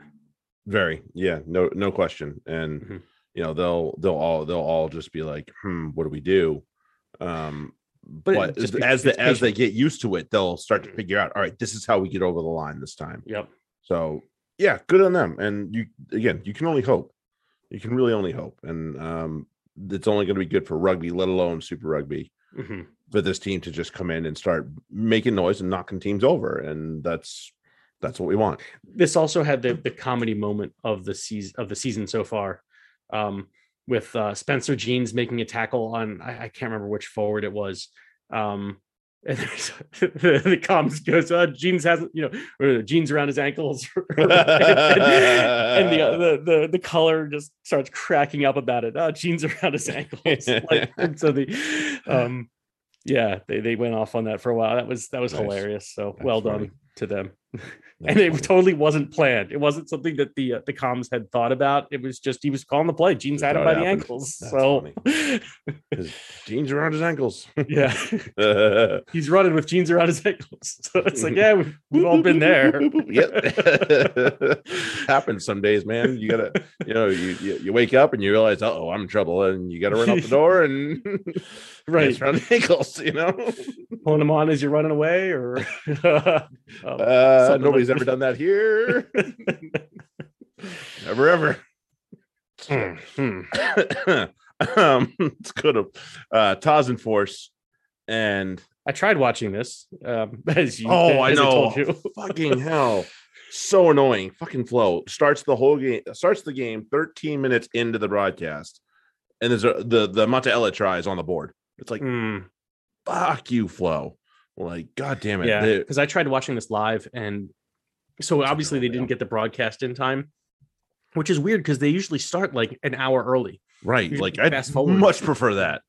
Speaker 1: Very, yeah, no, no question. And
Speaker 2: Mhm.
Speaker 1: you know, they'll they'll all they'll all just be like, hmm, what do we do? Um,
Speaker 2: But
Speaker 1: but, as
Speaker 2: it's
Speaker 1: the as they get used to it, they'll start to
Speaker 2: Mhm.
Speaker 1: figure out, all right, this is how we get over the line this time.
Speaker 2: yep
Speaker 1: So yeah, good on them. And you again, you can only hope. You can really only hope. And um, it's only going to be good for rugby, let alone super rugby,
Speaker 2: Mhm.
Speaker 1: for this team to just come in and start making noise and knocking teams over. And that's that's what we want.
Speaker 2: this also had the the comedy moment of the season of the season so far um with uh spencer jeans making a tackle on i, I can't remember which forward it was um and there's, the, the comms goes uh jeans hasn't you know or jeans around his ankles. And, and the, uh, the the the color just starts cracking up about it. Uh jeans around his ankles. Like, and so the um yeah they, they went off on that for a while. That was that was
Speaker 1: Nice.
Speaker 2: hilarious. So
Speaker 1: That's
Speaker 2: well
Speaker 1: funny.
Speaker 2: done to them. And it totally wasn't planned. It wasn't something that the uh, the comms had thought about. It was just he was calling the play.
Speaker 1: Jeans
Speaker 2: had him by the ankles.
Speaker 1: That's
Speaker 2: so
Speaker 1: His jeans around his ankles.
Speaker 2: yeah, he's running with jeans around his ankles. So it's like, yeah, we've, we've all been there.
Speaker 1: yep. Happens some days, man. You gotta, you know, you, you you wake up and you realize, oh, I'm in trouble, and you gotta run out the door and
Speaker 2: right.
Speaker 1: around the ankles, you know.
Speaker 2: Pulling them on as you're running away, or um,
Speaker 1: Uh, nobody's
Speaker 2: like-
Speaker 1: ever done that here. Never ever.
Speaker 2: Hmm, hmm.
Speaker 1: um, let's go to uh Tahs and Force and
Speaker 2: I tried watching this. Um, as you,
Speaker 1: Oh, I
Speaker 2: as
Speaker 1: know.
Speaker 2: told you.
Speaker 1: fucking hell. So annoying. Fucking flow. Starts the whole game, starts the game 13 minutes into the broadcast. And there's a the the Mataele tries on the board. It's like,
Speaker 2: Hmm.
Speaker 1: fuck you, flow. Like, god damn it.
Speaker 2: yeah, because I tried watching this live, and so obviously they didn't get the broadcast in time, which is weird because they usually start like an hour early.
Speaker 1: right. Like, I
Speaker 2: fast forward.
Speaker 1: much prefer that.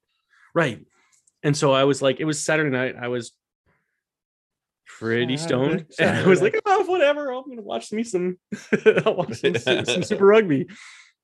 Speaker 2: Right. And so I was like, it was Saturday night. I was pretty stoned. And I was like, oh, whatever. I'm gonna watch me some I'll watch some, some, some super rugby.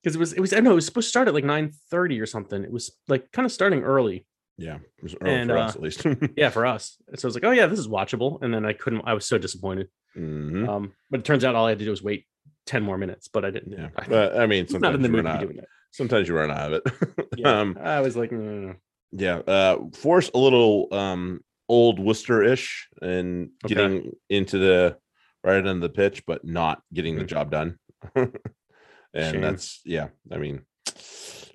Speaker 2: Because it was it was I know it was supposed to start at like 9 30 or something. It was like kind of starting early.
Speaker 1: Yeah. it
Speaker 2: And,
Speaker 1: for
Speaker 2: uh,
Speaker 1: us at least.
Speaker 2: Yeah, for us. So I was like, oh yeah, this is watchable. And then I couldn't, I was so disappointed.
Speaker 1: Mhm.
Speaker 2: Um, but it turns out all I had to do was wait 10 more minutes, but I didn't.
Speaker 1: Yeah.
Speaker 2: I,
Speaker 1: But I mean,
Speaker 2: I'm not
Speaker 1: sometimes
Speaker 2: in the
Speaker 1: you
Speaker 2: mood
Speaker 1: run out.
Speaker 2: doing that.
Speaker 1: Sometimes you run out of it.
Speaker 2: Yeah.
Speaker 1: um,
Speaker 2: I was like, no, no, no.
Speaker 1: yeah. Uh force a little um old Worcester-ish and
Speaker 2: Okay.
Speaker 1: getting into the right end of the pitch, but not getting the
Speaker 2: Mhm.
Speaker 1: job done. and
Speaker 2: Shame.
Speaker 1: that's yeah, I mean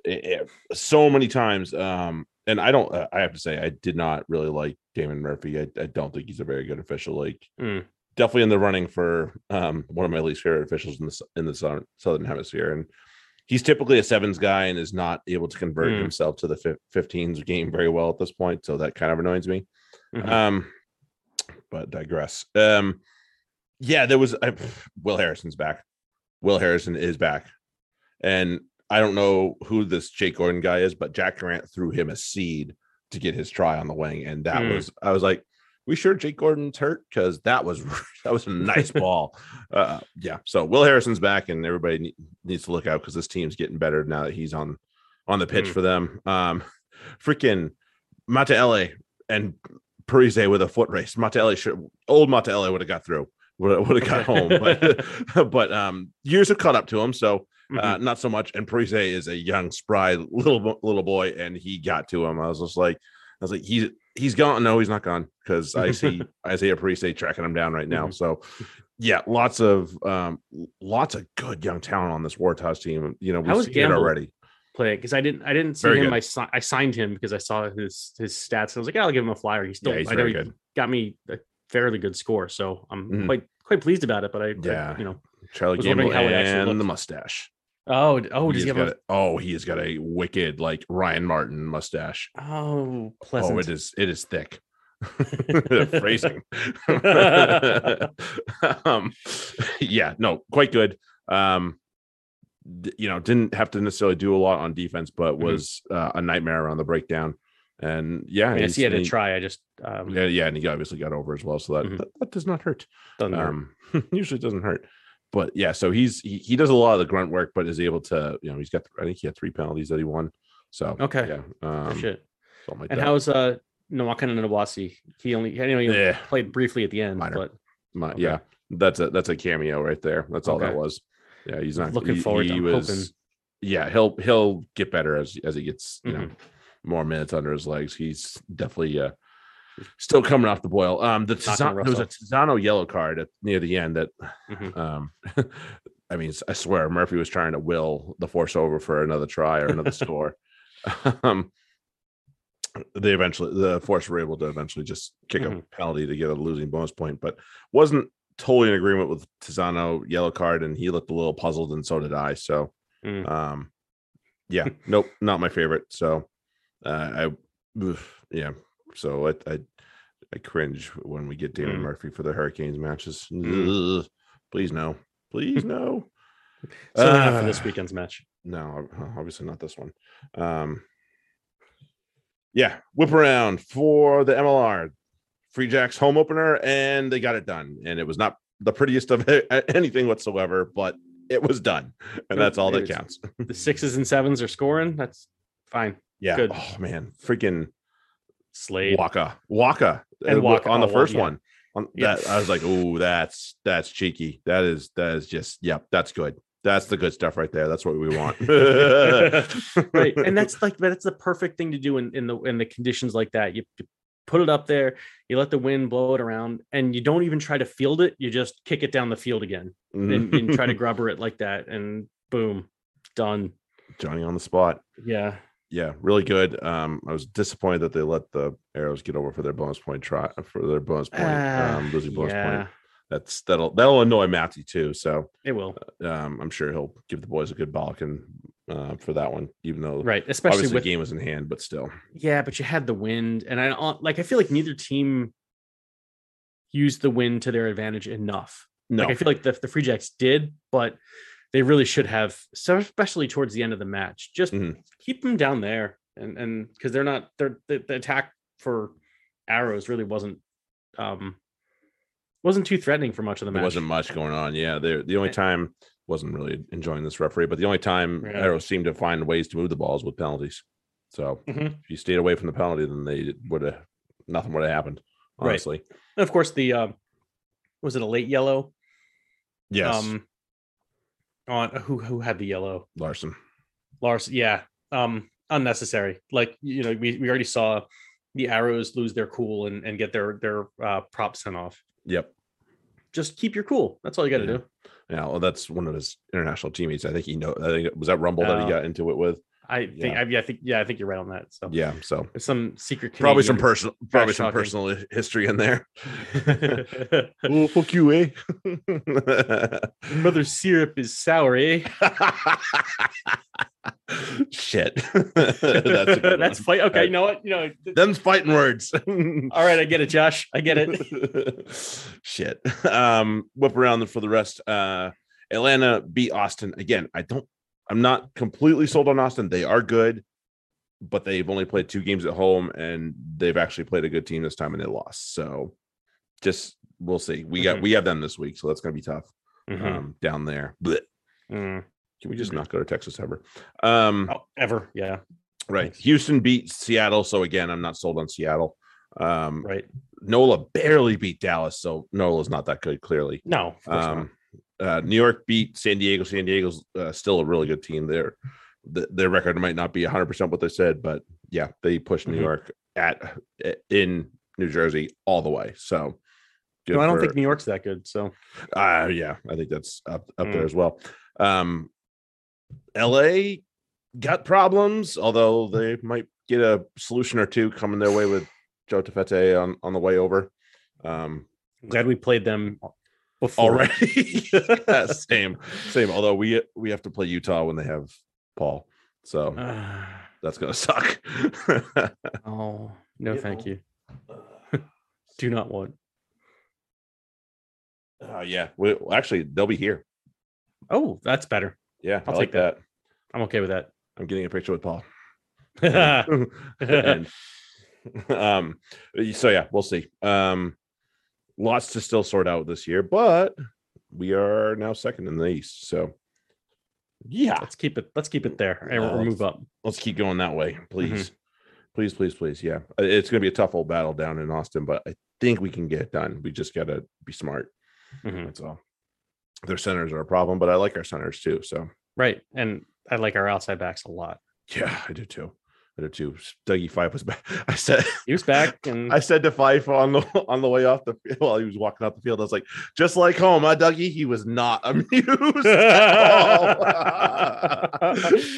Speaker 1: it- it- so many times. Um, and I don't uh, I have to say I did not really like Damon Murphy. I, I don't think he's a very good official. Like
Speaker 2: Mm.
Speaker 1: definitely in the running for um one of my least favorite officials in the in the southern, southern hemisphere and he's typically a sevens guy and is not able to convert
Speaker 2: Mm.
Speaker 1: himself to the fif- 15s game very well at this point so that kind of annoys me
Speaker 2: Mhm.
Speaker 1: um but digress um yeah there was I, will harrison's back will harrison is back and i don't know who this jake gordon guy is but jack grant threw him a seed to get his try on the wing and that
Speaker 2: Mm.
Speaker 1: was i was like we sure Jake Gordon's hurt because that was that was a nice ball. Uh, yeah. So Will Harrison's back, and everybody ne- needs to look out because this team's getting better now that he's on on the pitch
Speaker 2: Mm.
Speaker 1: for them. Um, freaking Mataele and Perese with a foot race. Mataele should old Mataele would have got through. Would would have got home, but but um, years have caught up to him. So
Speaker 2: Mhm.
Speaker 1: uh, not so much. And Perese is a young, spry little little boy, and he got to him. I was just like, I was like, he's he's gone. No, he's not gone because I see Izaia Perese tracking him down right now.
Speaker 2: Mhm.
Speaker 1: So yeah, lots of um, lots of good young talent on this Warthog team. You know, we've
Speaker 2: was
Speaker 1: seen it already.
Speaker 2: play because I didn't I didn't see
Speaker 1: Very
Speaker 2: him.
Speaker 1: good.
Speaker 2: I, I signed him because I saw his his stats. I was like, yeah, I'll give him a flyer. He's still
Speaker 1: Yeah, he's
Speaker 2: I know
Speaker 1: very
Speaker 2: he
Speaker 1: good.
Speaker 2: got me a fairly good score, so I'm
Speaker 1: Mhm.
Speaker 2: quite quite pleased about it. But I, I-
Speaker 1: Yeah.
Speaker 2: you know,
Speaker 1: Charlie Gamble
Speaker 2: wondering how it actually
Speaker 1: and the mustache.
Speaker 2: Oh oh does
Speaker 1: He
Speaker 2: he have
Speaker 1: got
Speaker 2: a,
Speaker 1: a, oh, he has got a wicked like Ryan Martin mustache.
Speaker 2: oh pleasant?
Speaker 1: Oh, it is it is thick. Phrasing. um, yeah, no, quite good. Um, d- you know, didn't have to necessarily do a lot on defense, but
Speaker 2: Mhm.
Speaker 1: was uh, a nightmare around the breakdown. And yeah,
Speaker 2: I mean, I
Speaker 1: he's-
Speaker 2: see he had to
Speaker 1: he-
Speaker 2: try. I just um,
Speaker 1: yeah, yeah, and he obviously got over as well, so that
Speaker 2: Mhm.
Speaker 1: that, that does not hurt.
Speaker 2: doesn't hurt.
Speaker 1: Um, usually doesn't hurt. But yeah, so he's he, he does a lot of the grunt work, but is able to, you know, he's got I think he had three penalties that he won. So
Speaker 2: Okay.
Speaker 1: yeah,
Speaker 2: Oh,
Speaker 1: um,
Speaker 2: shit.
Speaker 1: like
Speaker 2: And
Speaker 1: that.
Speaker 2: how's uh Nawaka Nawasi? He only know he
Speaker 1: Yeah.
Speaker 2: played briefly at the end,
Speaker 1: Minor.
Speaker 2: but
Speaker 1: My,
Speaker 2: Okay.
Speaker 1: Yeah, that's a that's a cameo right there. That's all that was. Yeah, he's not
Speaker 2: Looking
Speaker 1: he-
Speaker 2: forward
Speaker 1: He
Speaker 2: I'm
Speaker 1: was.
Speaker 2: hoping-
Speaker 1: Yeah, he'll he'll get better as as he gets you know
Speaker 2: Mhm.
Speaker 1: more minutes under his legs. He's definitely uh still coming off the boil. Um, the Tizano, there was a. Tizano yellow card at near the end that
Speaker 2: Mhm.
Speaker 1: um. I mean, I swear Murphy was trying to will the force over for another try or another score. Um, they eventually the force were able to eventually just kick a
Speaker 2: Mhm.
Speaker 1: penalty to get a losing bonus point, but wasn't totally in agreement with Tizano yellow card, and he looked a little puzzled, and so did I. So,
Speaker 2: Mm.
Speaker 1: um, yeah, nope, not my favorite. So, uh, I, yeah, so I, I, I cringe when we get Damon
Speaker 2: Mm.
Speaker 1: Murphy for the Hurricanes matches.
Speaker 2: Mm.
Speaker 1: Ugh. please no, please no.
Speaker 2: so not for this
Speaker 1: Uh,
Speaker 2: weekend's match.
Speaker 1: no, obviously not this one. Um, yeah, whip around for the MLR. Free Jacks home opener, and they got it done. And it was not the prettiest of anything whatsoever, but it was done, and that's all that counts.
Speaker 2: the sixes and sevens are scoring. That's fine.
Speaker 1: Yeah.
Speaker 2: Good.
Speaker 1: Oh man, freaking
Speaker 2: Slade.
Speaker 1: Waka, Waka,
Speaker 2: And
Speaker 1: uh,
Speaker 2: Waka,
Speaker 1: on the
Speaker 2: oh,
Speaker 1: first
Speaker 2: yeah.
Speaker 1: one. On
Speaker 2: Yeah.
Speaker 1: that, I was like, oh, that's that's cheeky. That is that is just yep, that's good. That's the good stuff right there. That's what we want.
Speaker 2: right and that's like that's the perfect thing to do in, in the in the conditions like that you, you put it up there you let the wind blow it around and you don't even try to field it you just kick it down the field again and, and try to grubber it like that and boom done
Speaker 1: Johnny on the spot.
Speaker 2: yeah
Speaker 1: Yeah, really good. Um, I was disappointed that they let the arrows get over for their bonus point try for their bonus point,
Speaker 2: Ah,
Speaker 1: um, losing bonus
Speaker 2: yeah
Speaker 1: point. That's that'll that'll annoy Matty too. So
Speaker 2: it will
Speaker 1: um, I'm sure he'll give the boys a good bollock uh, for that one, even though
Speaker 2: right especially
Speaker 1: obviously
Speaker 2: with
Speaker 1: the game was in hand, but still.
Speaker 2: yeah but you had the wind and i don't- like i feel like neither team used the wind to their advantage enough
Speaker 1: No,
Speaker 2: Like I feel like the, the Free Jacks did, but they really should have, especially towards the end of the match. Just
Speaker 1: Mhm.
Speaker 2: keep them down there, and and because they're not, they're the, the attack for arrows really wasn't um wasn't too threatening for much of the
Speaker 1: there
Speaker 2: match.
Speaker 1: wasn't much going on. Yeah, they the only time wasn't really enjoying this referee, but the only time
Speaker 2: Yeah.
Speaker 1: arrows seemed to find ways to move the balls with penalties. So
Speaker 2: Mhm.
Speaker 1: if you stayed away from the penalty, then they would have nothing would have happened.
Speaker 2: Right.
Speaker 1: Honestly,
Speaker 2: And of course, the um, was it a late yellow?
Speaker 1: yes,
Speaker 2: Um, on who who had the yellow?
Speaker 1: Larson.
Speaker 2: Larson, yeah, um, unnecessary. Like you know, we, we already saw the arrows lose their cool and, and get their their uh, prop sent off.
Speaker 1: Yep.
Speaker 2: Just keep your cool. That's all you got to
Speaker 1: Yeah.
Speaker 2: do.
Speaker 1: Yeah, well, that's one of his international teammates. I think he know. I think was that Rumble that
Speaker 2: Oh.
Speaker 1: he got into it with.
Speaker 2: I think
Speaker 1: Yeah.
Speaker 2: I, yeah, I think yeah, I think you're right on that. So
Speaker 1: Yeah, so
Speaker 2: there's some secret
Speaker 1: probably some personal, probably some
Speaker 2: talking.
Speaker 1: personal history in there. oh, fuck you, eh?
Speaker 2: Mother syrup is sour, eh?
Speaker 1: Shit, that's
Speaker 2: That's fight. Okay,
Speaker 1: I-
Speaker 2: you know what? You know.
Speaker 1: Them's fighting words.
Speaker 2: All right, I get it, Josh. I get it.
Speaker 1: Shit. Um, whip around for the rest. Uh, Atlanta beat Austin again. I don't. I'm not completely sold on Austin. They are good, but they've only played two games at home, and they've actually played a good team this time, and they lost. So, just we'll see. We got
Speaker 2: Mhm.
Speaker 1: we have them this week, so that's gonna be tough
Speaker 2: Mhm.
Speaker 1: um, down there. Blech.
Speaker 2: Mm.
Speaker 1: Can we just not go to Texas ever? Um,
Speaker 2: Oh, ever, yeah,
Speaker 1: right.
Speaker 2: thanks.
Speaker 1: Houston beat Seattle, so again, I'm not sold on Seattle. Um,
Speaker 2: right.
Speaker 1: Nola barely beat Dallas, so Nola's not that good. Clearly,
Speaker 2: No, of course not.
Speaker 1: um, uh, New York beat San Diego. San Diego's uh, still a really good team. Their th- their record might not be 100 percent what they said, but yeah, they pushed New
Speaker 2: Mhm.
Speaker 1: York at in New Jersey all the way. So,
Speaker 2: No, I don't
Speaker 1: for-
Speaker 2: think New York's that good. So
Speaker 1: uh, yeah, I think that's up up there
Speaker 2: Mm.
Speaker 1: as well. Um, L.A. got problems, although they might get a solution or two coming their way with Joe Taufete'e on on the way over. Um,
Speaker 2: glad we played them before.
Speaker 1: already. Same, same. Although we we have to play Utah when they have Paul, so that's gonna suck.
Speaker 2: oh no,
Speaker 1: You
Speaker 2: thank
Speaker 1: know.
Speaker 2: you. Do not want.
Speaker 1: Oh yeah, we, well, actually they'll be here.
Speaker 2: Oh, that's better.
Speaker 1: Yeah,
Speaker 2: I'll
Speaker 1: I like
Speaker 2: take that.
Speaker 1: that.
Speaker 2: I'm okay with that.
Speaker 1: I'm getting a picture with Paul. And um so yeah we'll see um lots to still sort out this year but we are now second in the east so yeah
Speaker 2: let's keep it. Let's keep it there and
Speaker 1: No,
Speaker 2: we'll move up.
Speaker 1: let's keep going that way please
Speaker 2: Mm-hmm.
Speaker 1: please please please yeah Uh, it's gonna be a tough old battle down in austin but i think we can get it done we just gotta be smart
Speaker 2: Mhm.
Speaker 1: that's all their centers are a problem but i like our centers too so
Speaker 2: Right, and I like our outside backs a lot.
Speaker 1: yeah i do too i two. dougie Fife was back i said
Speaker 2: He was back, and
Speaker 1: I said to Fife on the on the way off the field while he was walking out the field, I was like, just like home, huh, Dougie? He was not amused.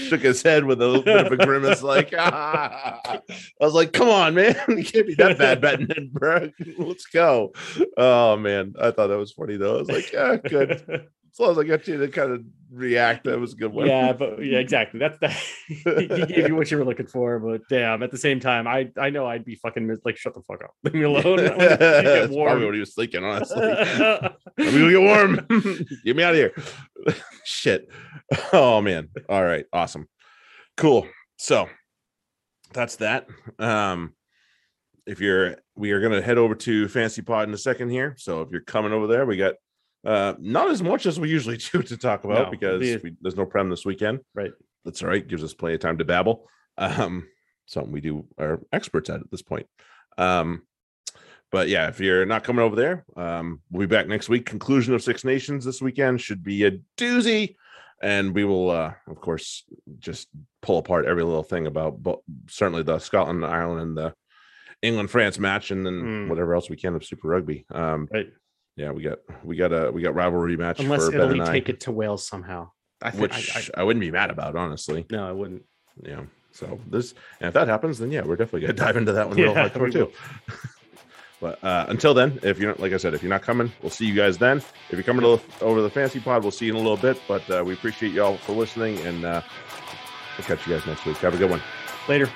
Speaker 1: Shook his head with a little bit of a grimace, like ah. I was like, come on, man. You can't be that bad it, bro. Let's go. Oh man. I thought that was funny though. I was like, yeah, good. As long as I got you to kind of react, that was a good one.
Speaker 2: yeah, but yeah, exactly. That's that. he gave you what you were looking for, but damn, at the same time, I I know I'd be fucking like, shut the fuck up, leave me alone. I wanna get
Speaker 1: That's
Speaker 2: warm.
Speaker 1: probably what he was thinking, honestly. Let me go get warm. get me out of here. Shit. Oh man. All right. Awesome. Cool. So that's that. Um, if you're we are going to head over to Fancy Pod in a second here. So if you're coming over there, we got uh, not as much as we usually do to talk about
Speaker 2: No,
Speaker 1: because
Speaker 2: the-
Speaker 1: we, there's no prem this weekend.
Speaker 2: Right.
Speaker 1: That's all right. Gives us plenty of time to babble. Um, something we do are experts at at this point. Um, but yeah, if you're not coming over there, um, we'll be back next week. Conclusion of Six Nations this weekend should be a doozy, and we will, uh, of course, just pull apart every little thing about bo- certainly the Scotland, Ireland, and the England France match, and then
Speaker 2: Hmm.
Speaker 1: whatever else we can of Super Rugby. Um,
Speaker 2: Right.
Speaker 1: Yeah, we got we got a we got rivalry match
Speaker 2: Unless
Speaker 1: for Ben
Speaker 2: Italy
Speaker 1: and I,
Speaker 2: take it to Wales somehow. I think.
Speaker 1: which
Speaker 2: I,
Speaker 1: I, wouldn't be mad about, honestly.
Speaker 2: No, I wouldn't.
Speaker 1: Yeah. So this, and if that happens, then yeah, we're definitely gonna dive into that one real
Speaker 2: Yeah,
Speaker 1: hardcore
Speaker 2: we
Speaker 1: too. but uh, until then, if you're not, like I said, if you're not coming, we'll see you guys then. If you're coming to the, over the fancy pod, we'll see you in a little bit. But uh, we appreciate y'all for listening, and uh, we'll catch you guys next week. Have a good one.
Speaker 2: Later.